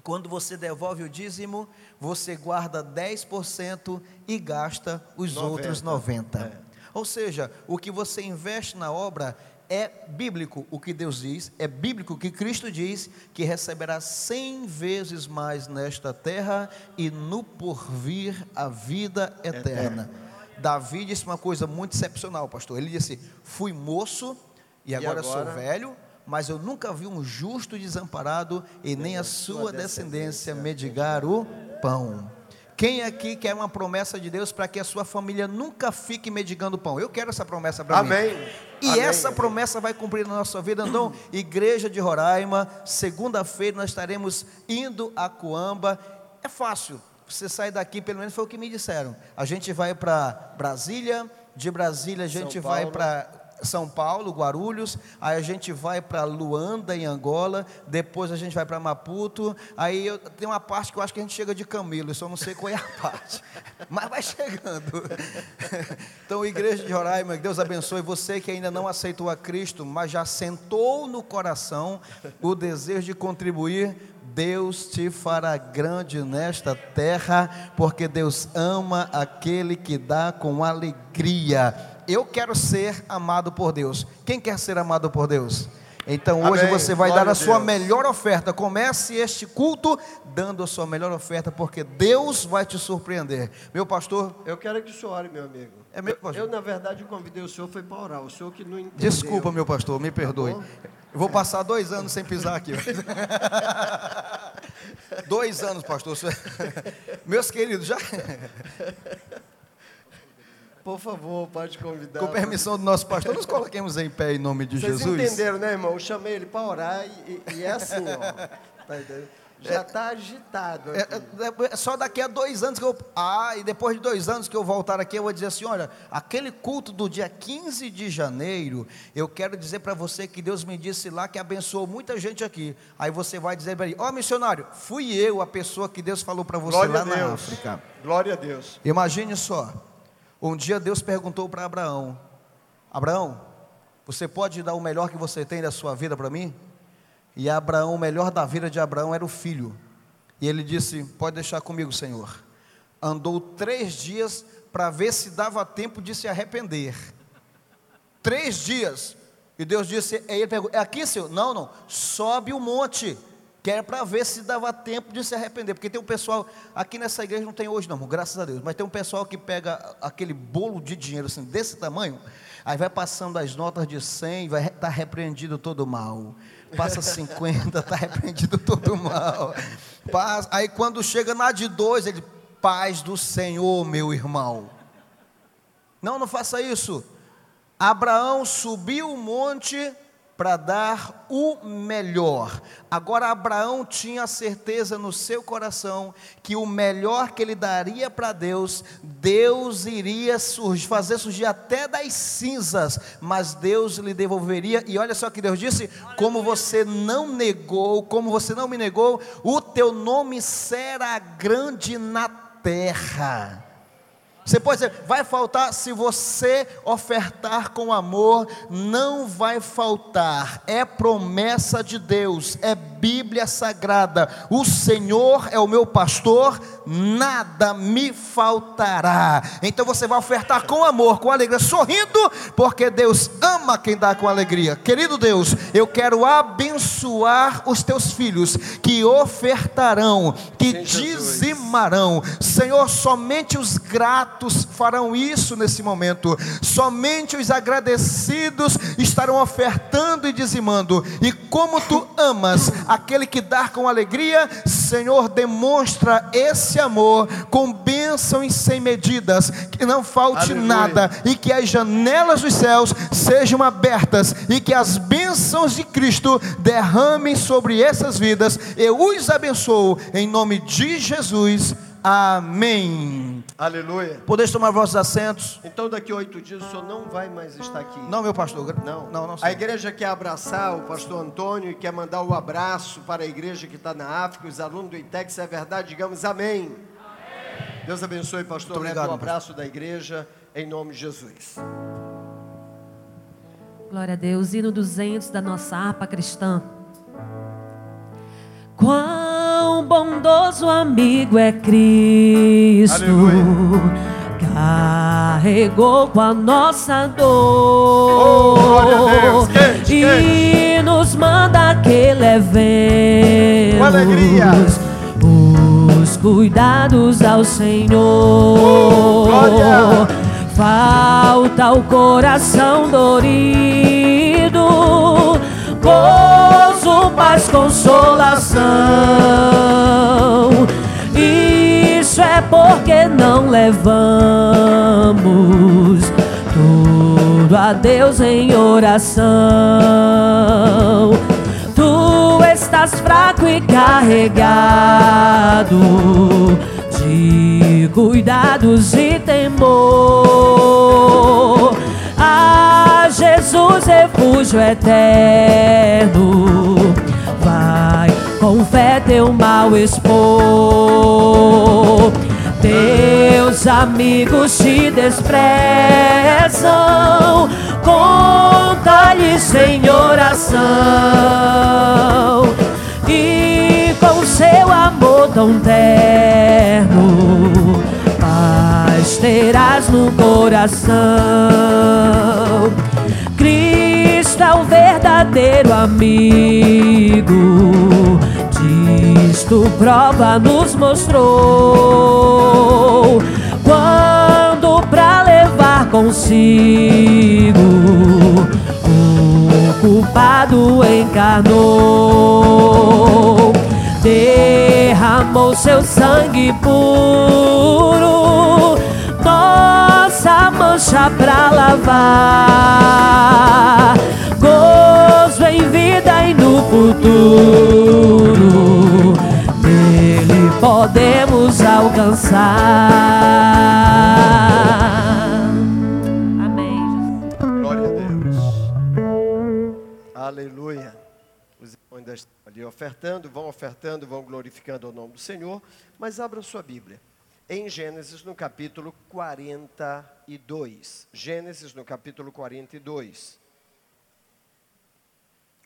Quando você devolve o dízimo, você guarda 10% e gasta os
90.
outros 90.
É.
Ou seja, o que você investe na obra é bíblico o que Deus diz, é bíblico o que Cristo diz, que receberá cem vezes mais nesta terra e no porvir a vida eterna. Davi disse uma coisa muito excepcional, pastor. Ele disse: Fui moço e agora, sou
agora?
velho, mas eu nunca vi um justo desamparado e nem a sua descendência mendigar o pão. Quem aqui quer uma promessa de Deus para que a sua família nunca fique mendigando pão? Eu quero essa promessa para mim.
Amém.
E
Amém,
essa
amém.
promessa vai cumprir na nossa vida. Então, Igreja de Roraima, segunda-feira nós estaremos indo a Coamba. É fácil. Você sai daqui, pelo menos foi o que me disseram. A gente vai para Brasília, de Brasília a gente vai para São Paulo, Guarulhos, aí a gente vai para Luanda, em Angola, depois a gente vai para Maputo, aí eu, tem uma parte que eu acho que a gente chega de camelo, eu só não sei qual é a parte, mas vai chegando. Então, Igreja de Roraima, Deus abençoe você que ainda não aceitou a Cristo, mas já sentou no coração o desejo de contribuir. Deus te fará grande nesta terra, porque Deus ama aquele que dá com alegria. Eu quero ser amado por Deus. Quem quer ser amado por Deus? Então hoje
Amém.
você vai
Glória
dar a sua
Deus.
melhor oferta. Comece este culto dando a sua melhor oferta, porque Deus vai te surpreender. Meu pastor,
Eu quero que o senhor ore, meu amigo.
É meu-
eu, eu, na verdade, convidei o senhor foi para orar. O senhor que não entendeu.
desculpa, meu pastor, me perdoe.
bom?
Eu vou passar dois anos sem pisar aqui. dois anos, pastor. Meus queridos, já
Por favor, pode convidar.
com permissão do nosso pastor, nos coloquemos em pé em nome de
Vocês
Jesus.
entenderam, né, irmão? Eu chamei ele para orar e, e- e é assim, ó. Tá entendendo? Já está agitado
É, é, é só daqui a dois anos que eu. Ah, e depois de dois anos que eu voltar aqui, eu vou dizer assim: olha, aquele culto do dia 15 de janeiro, eu quero dizer para você que Deus me disse lá que abençoou muita gente aqui. Aí você vai dizer para ele: ó, missionário, fui eu a pessoa que Deus falou para você
Glória
lá na. África.
Glória a Deus.
Imagine só, um dia Deus perguntou para Abraão: Abraão, você pode dar o melhor que você tem da sua vida para mim? E Abraão, o melhor da vida de Abraão era o filho. E ele disse: Pode deixar comigo, Senhor. Andou três dias para ver se dava tempo de se arrepender. Três dias. E Deus disse: aí ele É aqui, Senhor? Não, não. Sobe o monte. Que para ver se dava tempo de se arrepender. Porque tem um pessoal, aqui nessa igreja não tem hoje não, graças a Deus. Mas tem um pessoal que pega aquele bolo de dinheiro assim, desse tamanho, aí vai passando as notas de 100, vai estar repreendido todo mal. Passa 50, está repreendido todo mal. Passa- aí quando chega na de dois, ele, paz do Senhor, meu irmão. Não, não faça isso. Abraão subiu o monte para dar o melhor. Agora, Abraão tinha certeza no seu coração que o melhor que ele daria para Deus, Deus iria surgir, fazer surgir até das cinzas, mas Deus lhe devolveria. E olha só que Deus disse: como você não negou, como você não me negou, o teu nome será grande na terra. Você pode dizer, vai faltar se você ofertar com amor, não vai faltar. É promessa de Deus, é Bíblia sagrada. O Senhor é o meu pastor, nada me faltará. Então você vai ofertar com amor, com alegria, sorrindo, porque Deus ama quem dá com alegria. Querido Deus, eu quero abençoar os teus filhos que ofertarão, que
Sim,
Dizimarão. Senhor, somente os gratos farão isso nesse momento. Somente os agradecidos estarão ofertando e dizimando. E como tu amas aquele que dá com alegria, Senhor, demonstra esse amor com bênçãos sem medidas, que não falte
Aleluia.
nada e que as janelas dos céus sejam abertas e que as bênçãos de Cristo derramem sobre essas vidas. Eu os abençoo em nome de Jesus. Amém.
Aleluia.
Podeis tomar vossos assentos?
Então, daqui a oito dias, o senhor não vai mais estar aqui.
Não, meu pastor.
Não,
não, não.
A
sei.
igreja quer abraçar o pastor Antônio e quer mandar o abraço para a igreja que está na África, os alunos do ITEC, se é verdade, digamos amém. Deus abençoe, pastor.
Muito obrigado,
o abraço da igreja, em nome de Jesus.
Glória a Deus. Hino 200 da nossa harpa cristã. Quão bondoso amigo é Cristo.
Aleluia.
Carregou com a nossa dor.
Oh, Deus. Quente,
e nos manda que levemos os cuidados ao Senhor.
Oh.
Falta o coração dorido, gozo, paz, consolação.
Isso é porque não levamos tudo a Deus em oração. Tu estás fraco e carregado de cuidados e temor. A Jesus, refúgio eterno, vai com fé teu mal expor. Teus amigos te desprezam, conta-lhes em oração. E com seu amor tão terno, coração. Cristo é o verdadeiro amigo. Disto prova nos mostrou. Quando pra levar consigo o culpado encarnou, derramou seu sangue puro, nossa mancha pra lavar. Gozo em vida e no futuro, nele podemos alcançar. Amém.
Glória a Deus. Aleluia. Os irmãos ainda estão ali ofertando, vão ofertando, vão glorificando o nome do Senhor. Mas abra sua Bíblia. Em Gênesis, no capítulo 42. Gênesis, no capítulo 42.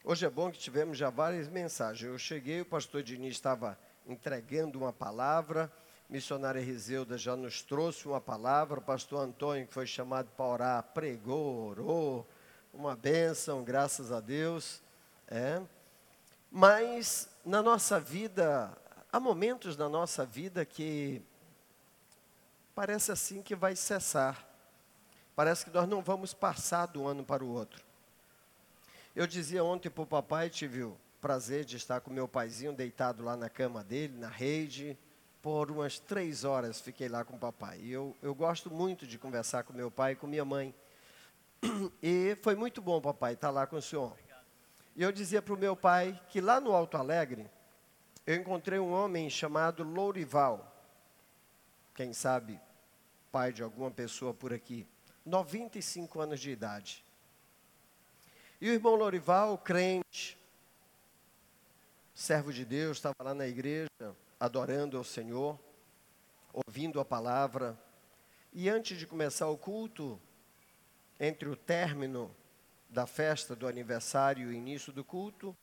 Hoje é bom que tivemos já várias mensagens. Eu cheguei, o pastor Diniz estava entregando uma palavra, missionária Rizeuda já nos trouxe uma palavra, o pastor Antônio, que foi chamado para orar, pregou, orou, uma bênção, graças a Deus. É. Mas na nossa vida, há momentos na nossa vida que parece assim que vai cessar. Parece que nós não vamos passar do ano para o outro. Eu dizia ontem para o papai, tive o prazer de estar com meu paizinho deitado lá na cama dele, na rede, por umas três horas fiquei lá com o papai. E eu, eu gosto muito de conversar com meu pai e com minha mãe. E foi muito bom, papai, estar lá com o senhor. E eu dizia para o meu pai que lá no Alto Alegre, eu encontrei um homem chamado Lourival. Quem sabe, pai de alguma pessoa por aqui. 95 anos de idade. E o irmão Lorival, crente, servo de Deus, estava lá na igreja, adorando ao Senhor, ouvindo a palavra. E antes de começar o culto, entre o término da festa do aniversário e o início do culto,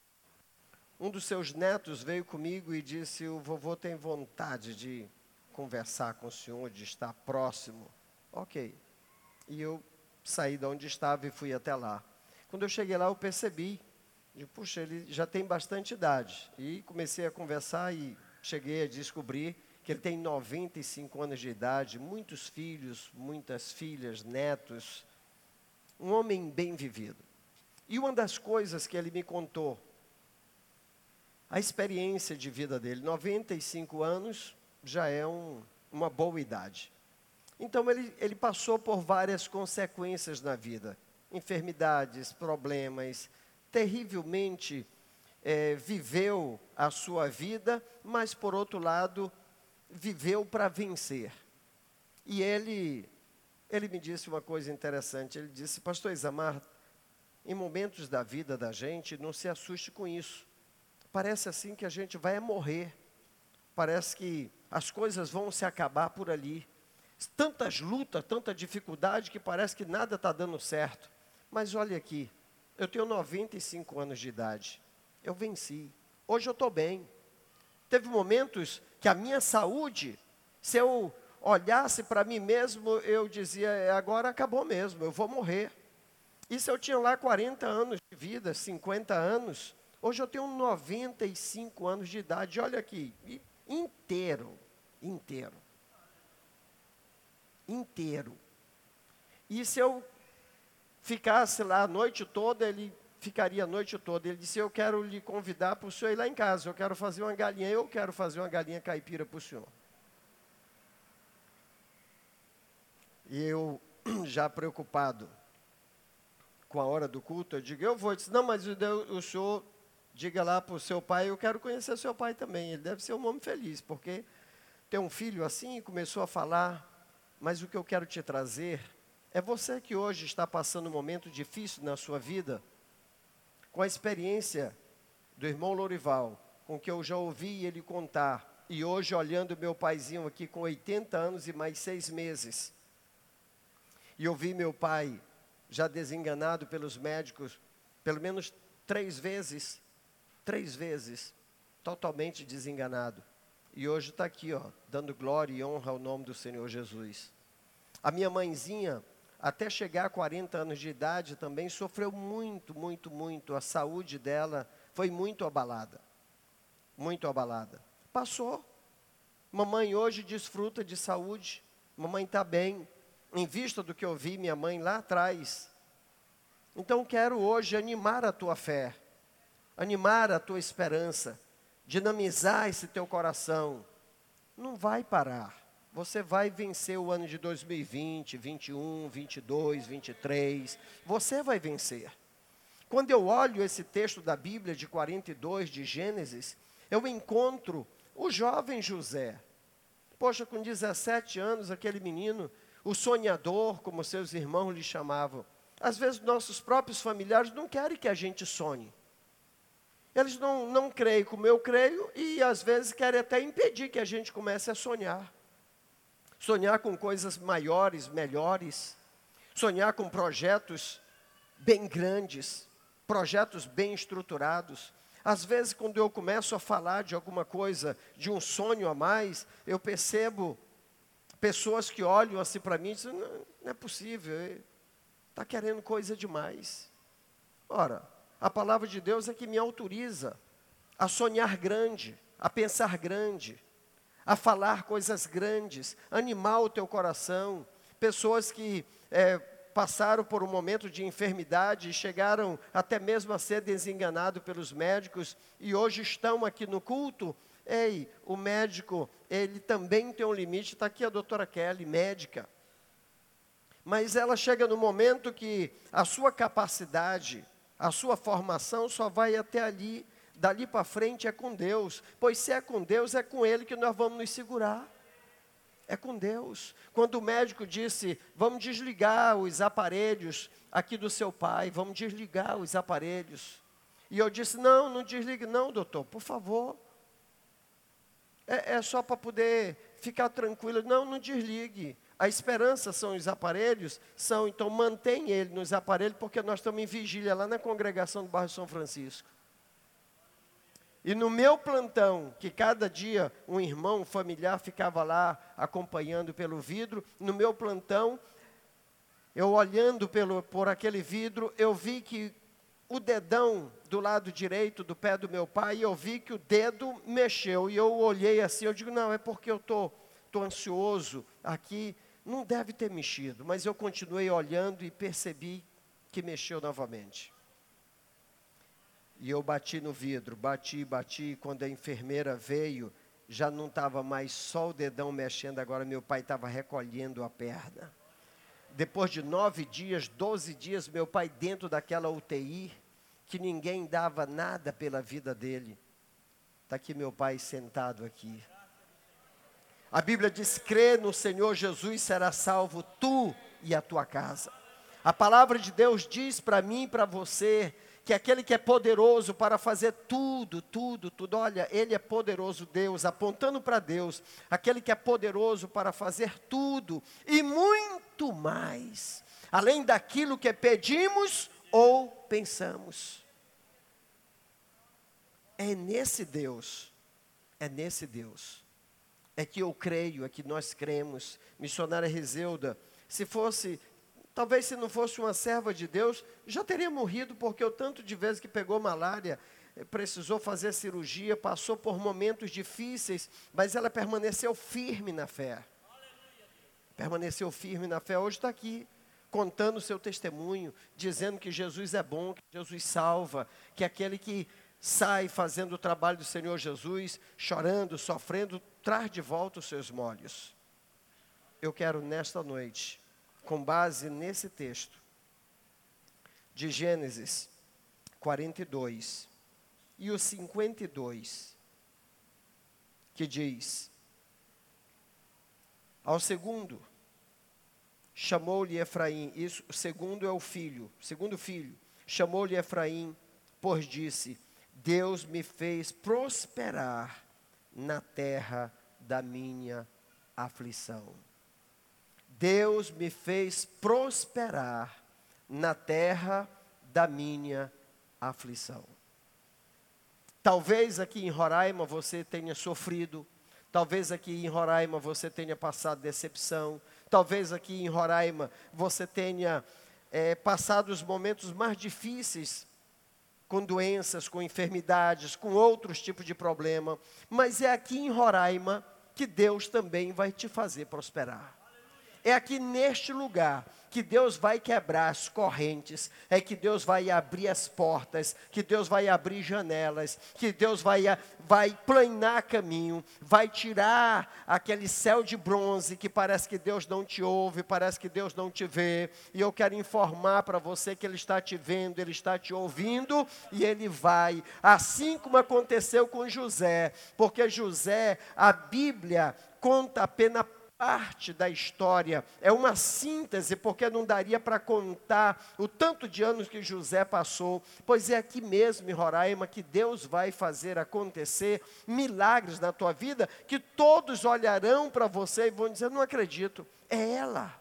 um dos seus netos veio comigo e disse: O vovô tem vontade de conversar com o senhor, de estar próximo. Ok. E eu saí de onde estava e fui até lá. Quando eu cheguei lá, eu percebi, de, puxa, ele já tem bastante idade. E comecei a conversar e cheguei a descobrir que ele tem 95 anos de idade, muitos filhos, muitas filhas, netos. Um homem bem vivido. E uma das coisas que ele me contou, a experiência de vida dele, 95 anos já é um, uma boa idade. Então ele, ele passou por várias consequências na vida enfermidades, problemas, terrivelmente é, viveu a sua vida, mas por outro lado, viveu para vencer. E ele, ele me disse uma coisa interessante, ele disse, pastor Isamar, em momentos da vida da gente, não se assuste com isso. Parece assim que a gente vai morrer. Parece que as coisas vão se acabar por ali. Tantas lutas, tanta dificuldade que parece que nada está dando certo. Mas olha aqui, eu tenho 95 anos de idade. Eu venci. Hoje eu estou bem. Teve momentos que a minha saúde, se eu olhasse para mim mesmo, eu dizia, "É, agora acabou mesmo, eu vou morrer. Se eu tinha lá 40 anos de vida, 50 anos, hoje eu tenho 95 anos de idade. Olha aqui, inteiro, inteiro. Inteiro. E se eu ficasse lá a noite toda, ele ficaria a noite toda. Ele disse: Eu quero lhe convidar para o senhor ir lá em casa. Eu quero fazer uma galinha. Eu quero fazer uma galinha caipira para o senhor. E eu, já preocupado com a hora do culto, eu digo, eu vou. Ele disse, não, mas o, senhor diga lá para o seu pai, eu quero conhecer seu pai também. Ele deve ser um homem feliz, porque tem um filho assim, e começou a falar. Mas o que eu quero te trazer é você que hoje está passando um momento difícil na sua vida, com a experiência do irmão Lorival, com que eu já ouvi ele contar, e hoje olhando meu paizinho aqui com 80 anos e mais seis meses, e eu vi meu pai já desenganado pelos médicos, pelo menos três vezes, três vezes, totalmente desenganado. E hoje está aqui, ó, dando glória e honra ao nome do Senhor Jesus. A minha mãezinha, até chegar a 40 anos de idade, também sofreu muito, muito, muito. A saúde dela foi muito abalada. Muito abalada. Passou. Mamãe hoje desfruta de saúde. Mamãe está bem. Em vista do que eu vi minha mãe lá atrás. Então quero hoje animar a tua fé, animar a tua esperança, dinamizar esse teu coração. Não vai parar. Você vai vencer o ano de 2020, 21, 22, 23. Você vai vencer. Quando eu olho esse texto da Bíblia de 42 de Gênesis, eu encontro o jovem José. Poxa, com 17 anos, aquele menino, o sonhador, como seus irmãos lhe chamavam. Às vezes, nossos próprios familiares não querem que a gente sonhe. Eles não, não creem como eu creio e, às vezes, querem até impedir que a gente comece a sonhar. Sonhar com coisas maiores, melhores. Sonhar com projetos bem grandes, projetos bem estruturados. Às vezes, quando eu começo a falar de alguma coisa, de um sonho a mais, eu percebo pessoas que olham assim para mim e dizem: não, não é possível, está querendo coisa demais. Ora, a palavra de Deus é que me autoriza a sonhar grande, a pensar grande, a falar coisas grandes, animar o teu coração. Pessoas que é, passaram por um momento de enfermidade chegaram até mesmo a ser desenganados pelos médicos e hoje estão aqui no culto. Ei, o médico, ele também tem um limite. Está aqui a doutora Kelly, médica. Mas ela chega no momento que a sua capacidade, a sua formação só vai até ali. Dali para frente é com Deus. Pois se é com Deus, é com Ele que nós vamos nos segurar. É com Deus. Quando o médico disse, vamos desligar os aparelhos aqui do seu pai, vamos desligar os aparelhos. E eu disse, não, não desligue não, doutor, por favor. É, é só para poder ficar tranquilo. Não, não desligue. A esperança são os aparelhos, são, então mantém ele nos aparelhos, porque nós estamos em vigília lá na congregação do bairro São Francisco. E no meu plantão, que cada dia um irmão, um familiar ficava lá acompanhando pelo vidro, no meu plantão, eu olhando pelo, por aquele vidro, eu vi que o dedão do lado direito do pé do meu pai, eu vi que o dedo mexeu. E eu olhei assim, eu digo, não, é porque eu estou tô, tô ansioso aqui. Não deve ter mexido, mas eu continuei olhando e percebi que mexeu novamente. E eu bati no vidro, bati, bati. Quando a enfermeira veio, já não estava mais só o dedão mexendo, agora meu pai estava recolhendo a perna. Depois de nove dias, doze dias, meu pai dentro daquela UTI, que ninguém dava nada pela vida dele. Está aqui meu pai sentado aqui. A Bíblia diz: crê no Senhor Jesus, será salvo tu e a tua casa. A palavra de Deus diz para mim e para você que aquele que é poderoso para fazer tudo, tudo, tudo, olha, ele é poderoso, Deus, apontando para Deus, aquele que é poderoso para fazer tudo e muito mais, além daquilo que pedimos ou pensamos. É nesse Deus, é nesse Deus, é que eu creio, é que nós cremos. Missionária Rezeuda, se fosse Talvez se não fosse uma serva de Deus, já teria morrido, porque o tanto de vezes que pegou malária, eh, precisou fazer cirurgia, passou por momentos difíceis, mas ela permaneceu firme na fé. Permaneceu firme na fé. Hoje está aqui, contando o seu testemunho, dizendo que Jesus é bom, que Jesus salva, que aquele que sai fazendo o trabalho do Senhor Jesus, chorando, sofrendo, traz de volta os seus molhos. Eu quero nesta noite com base nesse texto de Gênesis 42 e o 52, que diz: Ao segundo, chamou-lhe Efraim, isso, o segundo é o filho, segundo filho, chamou-lhe Efraim, pois disse: Deus me fez prosperar na terra da minha aflição. Deus me fez prosperar na terra da minha aflição. Talvez aqui em Roraima você tenha sofrido, talvez aqui em Roraima você tenha passado decepção, talvez aqui em Roraima você tenha é, passado os momentos mais difíceis com doenças, com enfermidades, com outros tipos de problema, mas é aqui em Roraima que Deus também vai te fazer prosperar. É aqui neste lugar que Deus vai quebrar as correntes, é que Deus vai abrir as portas, que Deus vai abrir janelas, que Deus vai, vai planar caminho, vai tirar aquele céu de bronze que parece que Deus não te ouve, parece que Deus não te vê. E eu quero informar para você que Ele está te vendo, Ele está te ouvindo e Ele vai, assim como aconteceu com José, porque José, a Bíblia conta apenas parte da história, é uma síntese, porque não daria para contar o tanto de anos que José passou, pois é aqui mesmo em Roraima que Deus vai fazer acontecer milagres na tua vida, que todos olharão para você e vão dizer: Não acredito, é ela,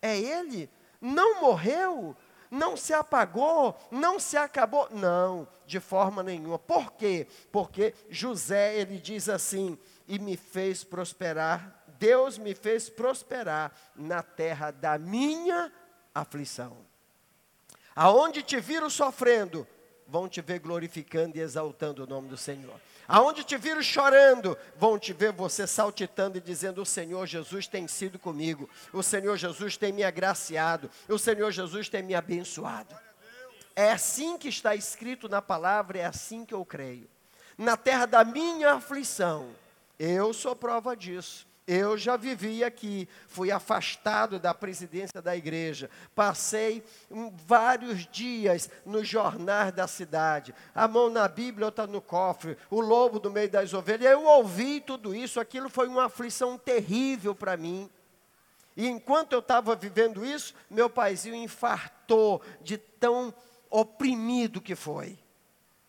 é ele, não morreu, não se apagou, não se acabou. Não, de forma nenhuma. Por quê? Porque José, ele diz assim: e me fez prosperar Deus me fez prosperar na terra da minha aflição. Aonde te viram sofrendo, vão te ver glorificando e exaltando o nome do Senhor. Aonde te viram chorando, vão te ver você saltitando e dizendo: O Senhor Jesus tem sido comigo, o Senhor Jesus tem me agraciado, o Senhor Jesus tem me abençoado. É assim que está escrito na palavra, é assim que eu creio. Na terra da minha aflição, eu sou prova disso. Eu já vivi aqui, fui afastado da presidência da igreja, passei vários dias no jornal da cidade, a mão na Bíblia, outra no cofre, o lobo do meio das ovelhas. Eu ouvi tudo isso, aquilo foi uma aflição terrível para mim. E enquanto eu estava vivendo isso, meu paizinho infartou de tão oprimido que foi.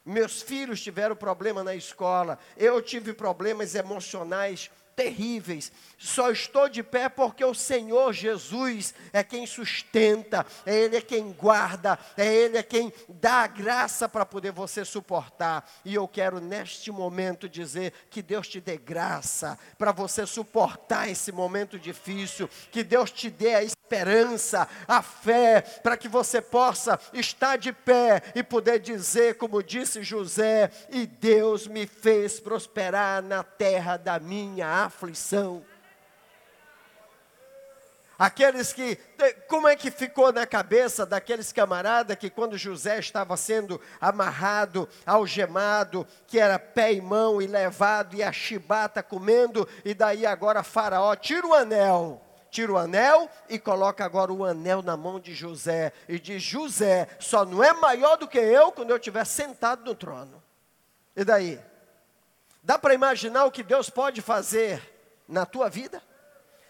Meus filhos tiveram problema na escola, eu tive problemas emocionais terríveis. Só estou de pé porque o Senhor Jesus é quem sustenta, é Ele é quem guarda, é Ele é quem dá a graça para poder você suportar. E eu quero neste momento dizer que Deus te dê graça para você suportar esse momento difícil, que Deus te dê a esperança, a fé, para que você possa estar de pé e poder dizer, como disse José, e Deus me fez prosperar na terra da minha aflição. Aqueles que, como é que ficou na cabeça daqueles camaradas que quando José estava sendo amarrado, algemado, que era pé e mão e levado e a chibata comendo, e daí agora Faraó tira o anel, tira o anel e coloca agora o anel na mão de José e diz: José, só não é maior do que eu quando eu estiver sentado no trono. E daí? Dá para imaginar o que Deus pode fazer na tua vida?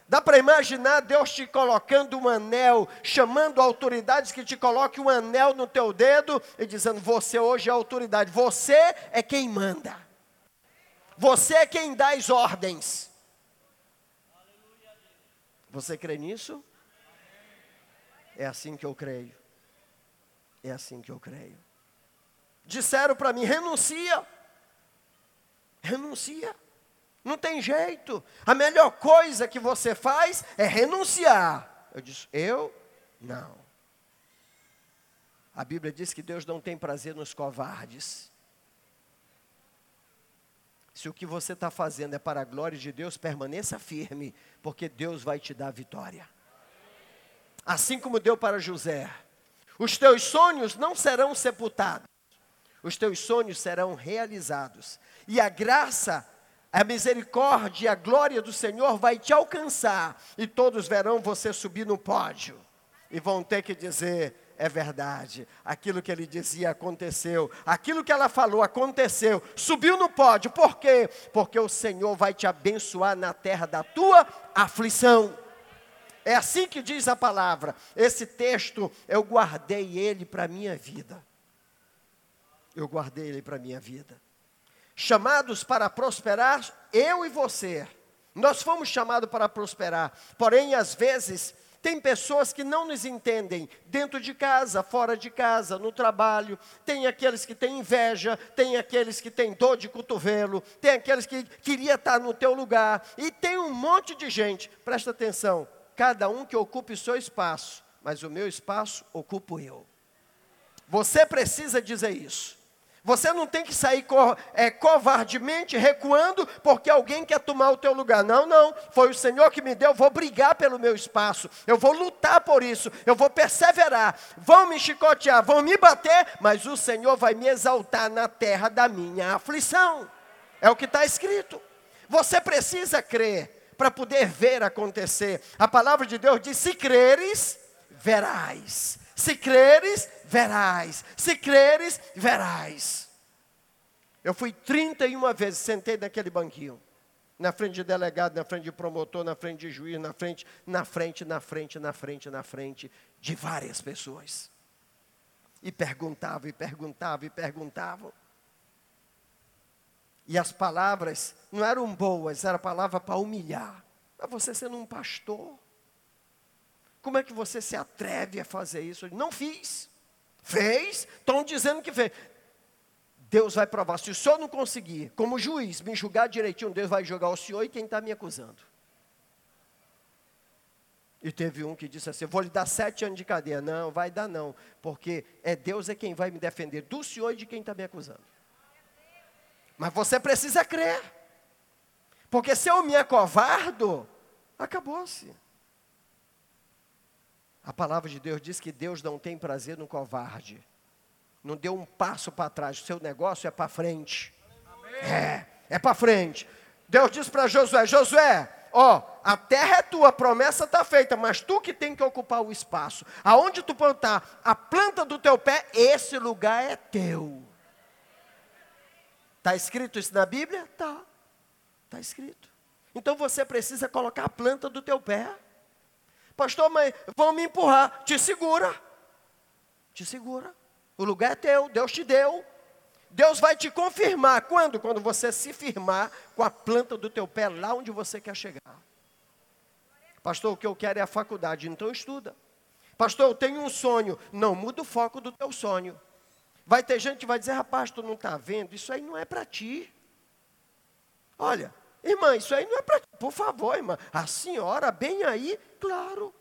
Dá para imaginar Deus te colocando um anel, chamando autoridades que te coloquem um anel no teu dedo e dizendo: Você hoje é autoridade, você é quem manda, você é quem dá as ordens. Você crê nisso? É assim que eu creio. É assim que eu creio. Disseram para mim: renuncia. Renuncia. Não tem jeito. A melhor coisa que você faz é renunciar. Eu disse, eu? Não. A Bíblia diz que Deus não tem prazer nos covardes. Se o que você está fazendo é para a glória de Deus, permaneça firme, porque Deus vai te dar vitória. Assim como deu para José. Os teus sonhos não serão sepultados, os teus sonhos serão realizados. E a graça A misericórdia e a glória do Senhor vai te alcançar e todos verão você subir no pódio e vão ter que dizer: é verdade. Aquilo que ele dizia aconteceu. Aquilo que ela falou aconteceu. Subiu no pódio. Por quê? Porque o Senhor vai te abençoar na terra da tua aflição. É assim que diz a palavra. Esse texto eu guardei ele para a minha vida. Eu guardei ele para a minha vida. Chamados para prosperar, eu e você. Nós fomos chamados para prosperar. Porém, às vezes, tem pessoas que não nos entendem dentro de casa, fora de casa, no trabalho. Tem aqueles que têm inveja, tem aqueles que têm dor de cotovelo, tem aqueles que queria estar no teu lugar. E tem um monte de gente, presta atenção, cada um que ocupe o seu espaço, mas o meu espaço ocupo eu. Você precisa dizer isso. Você não tem que sair co é, covardemente recuando porque alguém quer tomar o teu lugar. Não, não. Foi o Senhor que me deu. Eu vou brigar pelo meu espaço. Eu vou lutar por isso. Eu vou perseverar. Vão me chicotear, vão me bater, mas o Senhor vai me exaltar na terra da minha aflição. É o que está escrito. Você precisa crer para poder ver acontecer. A palavra de Deus diz: se creres, verás. Se creres, verás. Se creres, verás. Eu fui 31 vezes, sentei naquele banquinho. Na frente de delegado, na frente de promotor, na frente de juiz, na frente, na frente, na frente, na frente, na frente de várias pessoas. E perguntava, e perguntava, e perguntavam. E as palavras não eram boas, era palavra para humilhar. Mas você sendo um pastor, como é que você se atreve a fazer isso? Não fiz. Fez, estão dizendo que fez. Deus vai provar. Se o senhor não conseguir, como juiz, me julgar direitinho, Deus vai julgar o senhor e quem está me acusando. E teve um que disse assim: vou lhe dar sete anos de cadeia. Não, vai dar não, porque é Deus é quem vai me defender do senhor e de quem está me acusando. Mas você precisa crer. Porque se eu me acovardo, acabou-se. A palavra de Deus diz que Deus não tem prazer no covarde. Não deu um passo para trás, o seu negócio é para frente. Amém. É, é para frente. Deus diz para Josué: Josué, ó, a terra é tua, a promessa está feita, mas tu que tem que ocupar o espaço. Aonde tu plantar a planta do teu pé, esse lugar é teu. Está escrito isso na Bíblia? Tá. Está escrito. Então você precisa colocar a planta do teu pé. Pastor, mas vão me empurrar. Te segura. Te segura. O lugar é teu, Deus te deu. Deus vai te confirmar. Quando? Quando você se firmar com a planta do teu pé lá onde você quer chegar. Pastor, o que eu quero é a faculdade, então estuda. Pastor, eu tenho um sonho. Não muda o foco do teu sonho. Vai ter gente que vai dizer, rapaz, tu não está vendo, isso aí não é para ti. Olha, Irmã, isso aí não é para. Por favor, irmã. A senhora, bem aí, claro.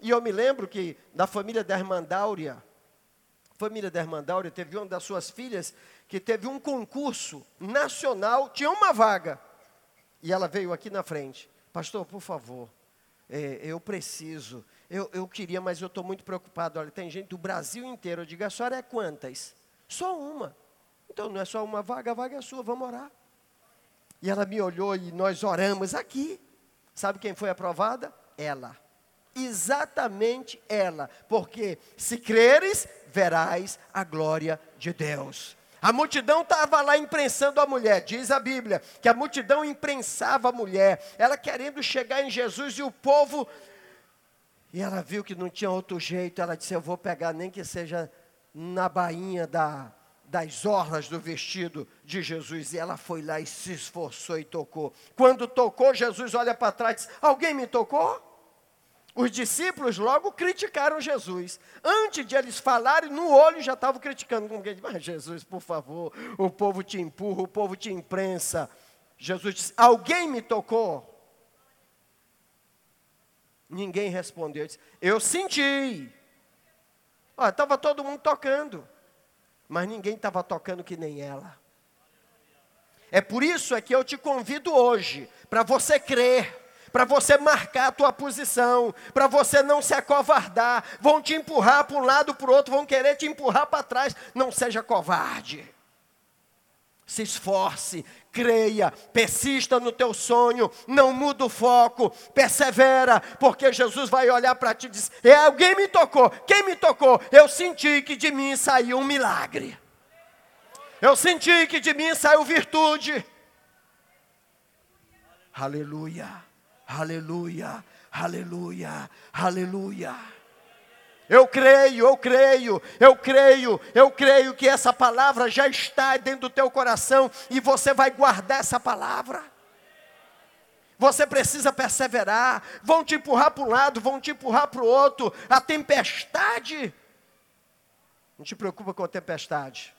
E eu me lembro que da família da irmã Dáurea, família da irmã Dáurea teve uma das suas filhas que teve um concurso nacional, tinha uma vaga. E ela veio aqui na frente. Pastor, por favor, é, eu preciso. Eu, eu queria, mas eu estou muito preocupado. Olha, tem gente do Brasil inteiro. Eu digo, a senhora é quantas? Só uma. Então não é só uma vaga, a vaga é sua, vamos orar. E ela me olhou e nós oramos aqui. Sabe quem foi aprovada? Ela. Exatamente ela. Porque se creres, verás a glória de Deus. A multidão estava lá imprensando a mulher, diz a Bíblia, que a multidão imprensava a mulher, ela querendo chegar em Jesus e o povo. E ela viu que não tinha outro jeito, ela disse: Eu vou pegar, nem que seja na bainha da, das orlas do vestido de Jesus. E ela foi lá e se esforçou e tocou. Quando tocou, Jesus olha para trás e diz: Alguém me tocou? Os discípulos logo criticaram Jesus. Antes de eles falarem, no olho já estavam criticando. Mas Jesus, por favor, o povo te empurra, o povo te imprensa. Jesus disse: Alguém me tocou? Ninguém respondeu. Disse, Eu senti. Estava todo mundo tocando mas ninguém estava tocando que nem ela. É por isso é que eu te convido hoje, para você crer, para você marcar a tua posição, para você não se acovardar. Vão te empurrar para um lado, para o outro, vão querer te empurrar para trás. Não seja covarde. Se esforce, creia, persista no teu sonho, não muda o foco, persevera, porque Jesus vai olhar para ti e dizer: é, alguém me tocou, quem me tocou? Eu senti que de mim saiu um milagre. Eu senti que de mim saiu virtude. Aleluia, aleluia, aleluia, aleluia. Eu creio, eu creio, eu creio, eu creio que essa palavra já está dentro do teu coração e você vai guardar essa palavra. Você precisa perseverar. Vão te empurrar para um lado, vão te empurrar para o outro. A tempestade. Não te preocupa com a tempestade.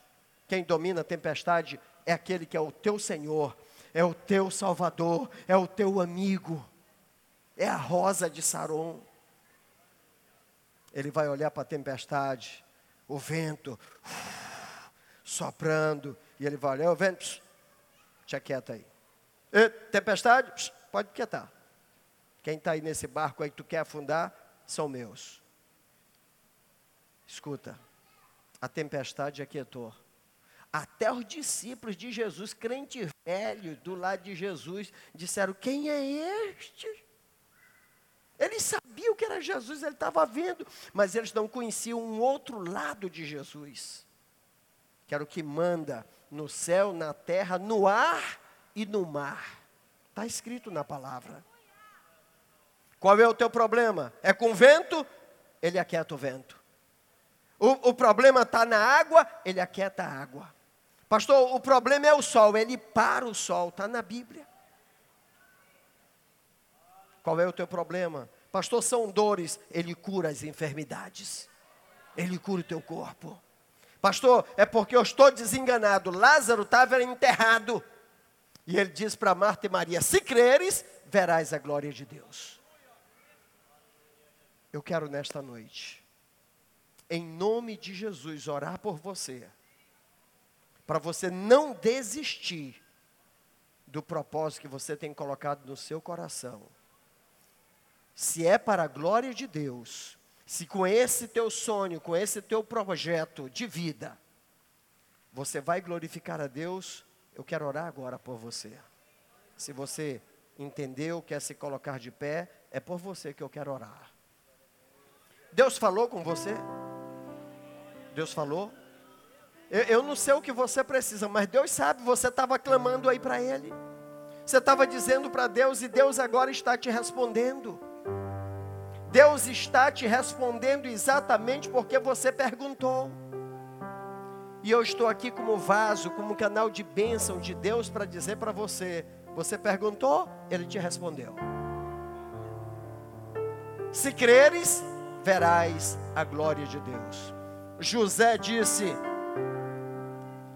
Quem domina a tempestade é aquele que é o teu Senhor, é o teu Salvador, é o teu amigo, é a rosa de Saron. Ele vai olhar para a tempestade, o vento soprando, e ele vai olhar o vento, te aquieta aí. E, tempestade, pode quietar. Quem está aí nesse barco aí que tu quer afundar, são meus. Escuta, a tempestade aquietou. Até os discípulos de Jesus, crente velho, do lado de Jesus, disseram: Quem é este? Eles sabiam que era Jesus, ele estava vendo, mas eles não conheciam um outro lado de Jesus, que era o que manda no céu, na terra, no ar e no mar. Está escrito na palavra. Qual é o teu problema? É com vento? Ele aquieta o vento. O, o problema está na água? Ele aquieta a água. Pastor, o problema é o sol, ele para o sol, está na Bíblia. Qual é o teu problema? Pastor, são dores. Ele cura as enfermidades. Ele cura o teu corpo. Pastor, é porque eu estou desenganado. Lázaro estava enterrado. E ele diz para Marta e Maria: Se creres, verás a glória de Deus. Eu quero nesta noite, em nome de Jesus, orar por você, para você não desistir do propósito que você tem colocado no seu coração se é para a glória de Deus, se com esse teu sonho, com esse teu projeto de vida, você vai glorificar a Deus, eu quero orar agora por você. Se você entendeu, quer se colocar de pé, é por você que eu quero orar. Deus falou com você? Deus falou? Eu, eu não sei o que você precisa, mas Deus sabe, você estava clamando aí para Ele. Você estava dizendo para Deus e Deus agora está te respondendo. Deus está te respondendo exatamente porque você perguntou. E eu estou aqui como vaso, como canal de bênção de Deus para dizer para você: você perguntou, Ele te respondeu. Se creres, verás a glória de Deus. José disse: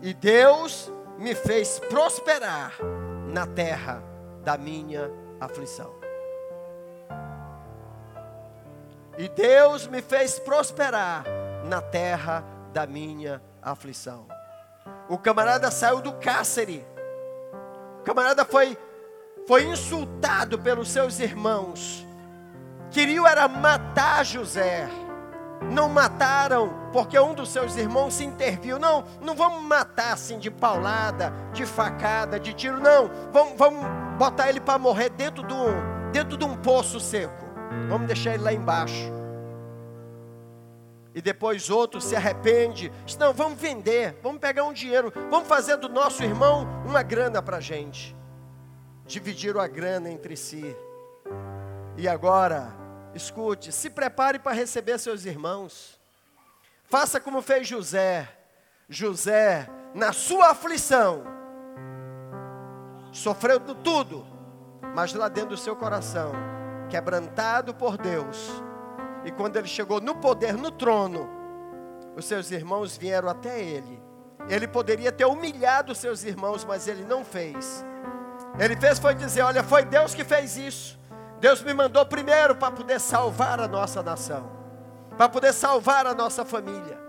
E Deus me fez prosperar na terra da minha aflição. E Deus me fez prosperar na terra da minha aflição. O camarada saiu do cárcere. O camarada foi, foi insultado pelos seus irmãos. Queriam era matar José. Não mataram porque um dos seus irmãos se interviu. Não, não vamos matar assim de paulada, de facada, de tiro. Não, vamos, vamos botar ele para morrer dentro de, um, dentro de um poço seco. Vamos deixar ele lá embaixo. E depois outro se arrepende. Diz, não, vamos vender, vamos pegar um dinheiro, vamos fazer do nosso irmão uma grana para a gente. Dividiram a grana entre si. E agora, escute, se prepare para receber seus irmãos. Faça como fez José. José, na sua aflição, sofreu tudo, mas lá dentro do seu coração, quebrantado por Deus. E quando ele chegou no poder, no trono, os seus irmãos vieram até ele. Ele poderia ter humilhado seus irmãos, mas ele não fez. Ele fez foi dizer: Olha, foi Deus que fez isso. Deus me mandou primeiro para poder salvar a nossa nação, para poder salvar a nossa família.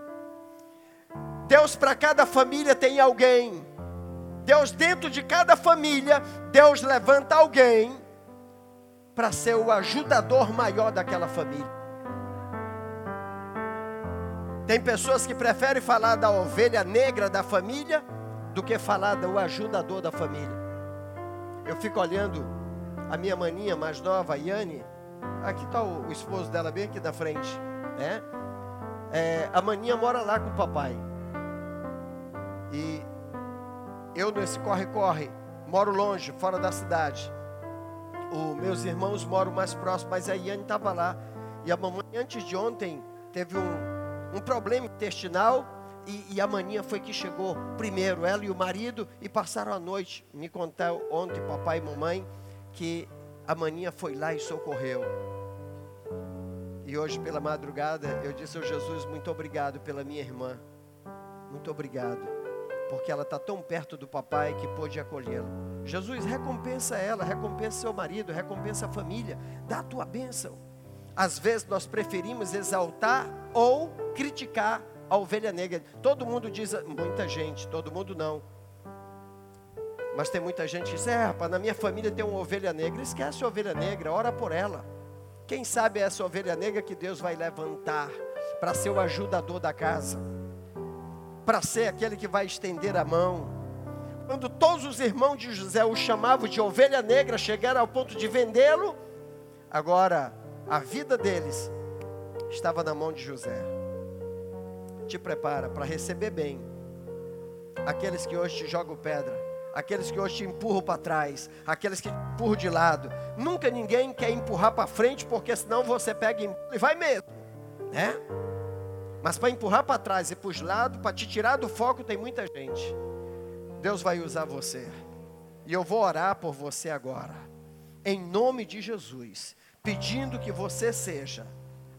Deus, para cada família, tem alguém. Deus, dentro de cada família, Deus levanta alguém para ser o ajudador maior daquela família. Tem pessoas que preferem falar da ovelha negra da família do que falar do ajudador da família. Eu fico olhando a minha maninha mais nova, Yane, aqui está o, esposo dela bem aqui da frente, né? É, a maninha mora lá com o papai. E eu nesse corre-corre, moro longe, fora da cidade. Os meus irmãos moram mais próximos, mas a Yane estava lá. E a mamãe, antes de ontem, teve um, um problema intestinal e, e, a maninha foi que chegou primeiro, ela e o marido, e passaram a noite. Me contaram ontem, papai e mamãe, que a maninha foi lá e socorreu. E hoje, pela madrugada, eu disse ao Jesus: Muito obrigado pela minha irmã. Muito obrigado. Porque ela está tão perto do papai que pôde acolhê-lo. Jesus, recompensa ela, recompensa seu marido, recompensa a família, dá a tua bênção. Às vezes nós preferimos exaltar ou criticar a ovelha negra. Todo mundo diz, muita gente, todo mundo não. Mas tem muita gente que diz, é, rapaz, na minha família tem uma ovelha negra. Esquece a ovelha negra, ora por ela. Quem sabe é essa ovelha negra que Deus vai levantar para ser o ajudador da casa, para ser aquele que vai estender a mão. Quando todos os irmãos de José o chamavam de ovelha negra, chegaram ao ponto de vendê-lo, agora a vida deles estava na mão de José te prepara para receber bem aqueles que hoje te jogam pedra, aqueles que hoje te empurram para trás, aqueles que te empurram de lado. Nunca ninguém quer empurrar para frente, porque senão você pega e vai mesmo, né? Mas para empurrar para trás e para os lados, para te tirar do foco, tem muita gente. Deus vai usar você. E eu vou orar por você agora, em nome de Jesus, pedindo que você seja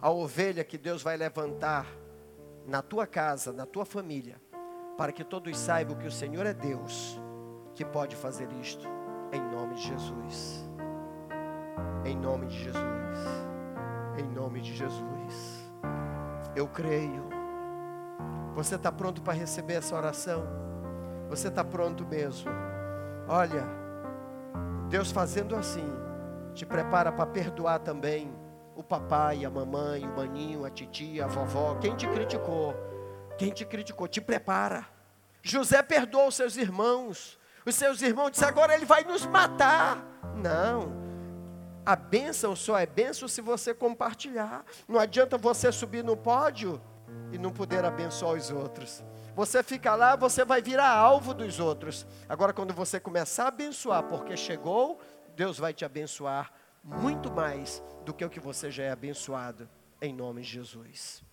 a ovelha que Deus vai levantar na tua casa, na tua família, para que todos saibam que o Senhor é Deus que pode fazer isto, em nome de Jesus. Em nome de Jesus. Em nome de Jesus. Eu creio. Você está pronto para receber essa oração? Você está pronto mesmo? Olha, Deus fazendo assim, te prepara para perdoar também o papai, a mamãe, o maninho, a titia, a vovó, quem te criticou, quem te criticou, te prepara. José perdoou os seus irmãos. Os seus irmãos disseram, agora ele vai nos matar. Não. A bênção só é bênção se você compartilhar. Não adianta você subir no pódio e não poder abençoar os outros. Você fica lá, você vai virar alvo dos outros. Agora, quando você começar a abençoar, porque chegou, Deus vai te abençoar muito mais do que o que você já é abençoado, em nome de Jesus.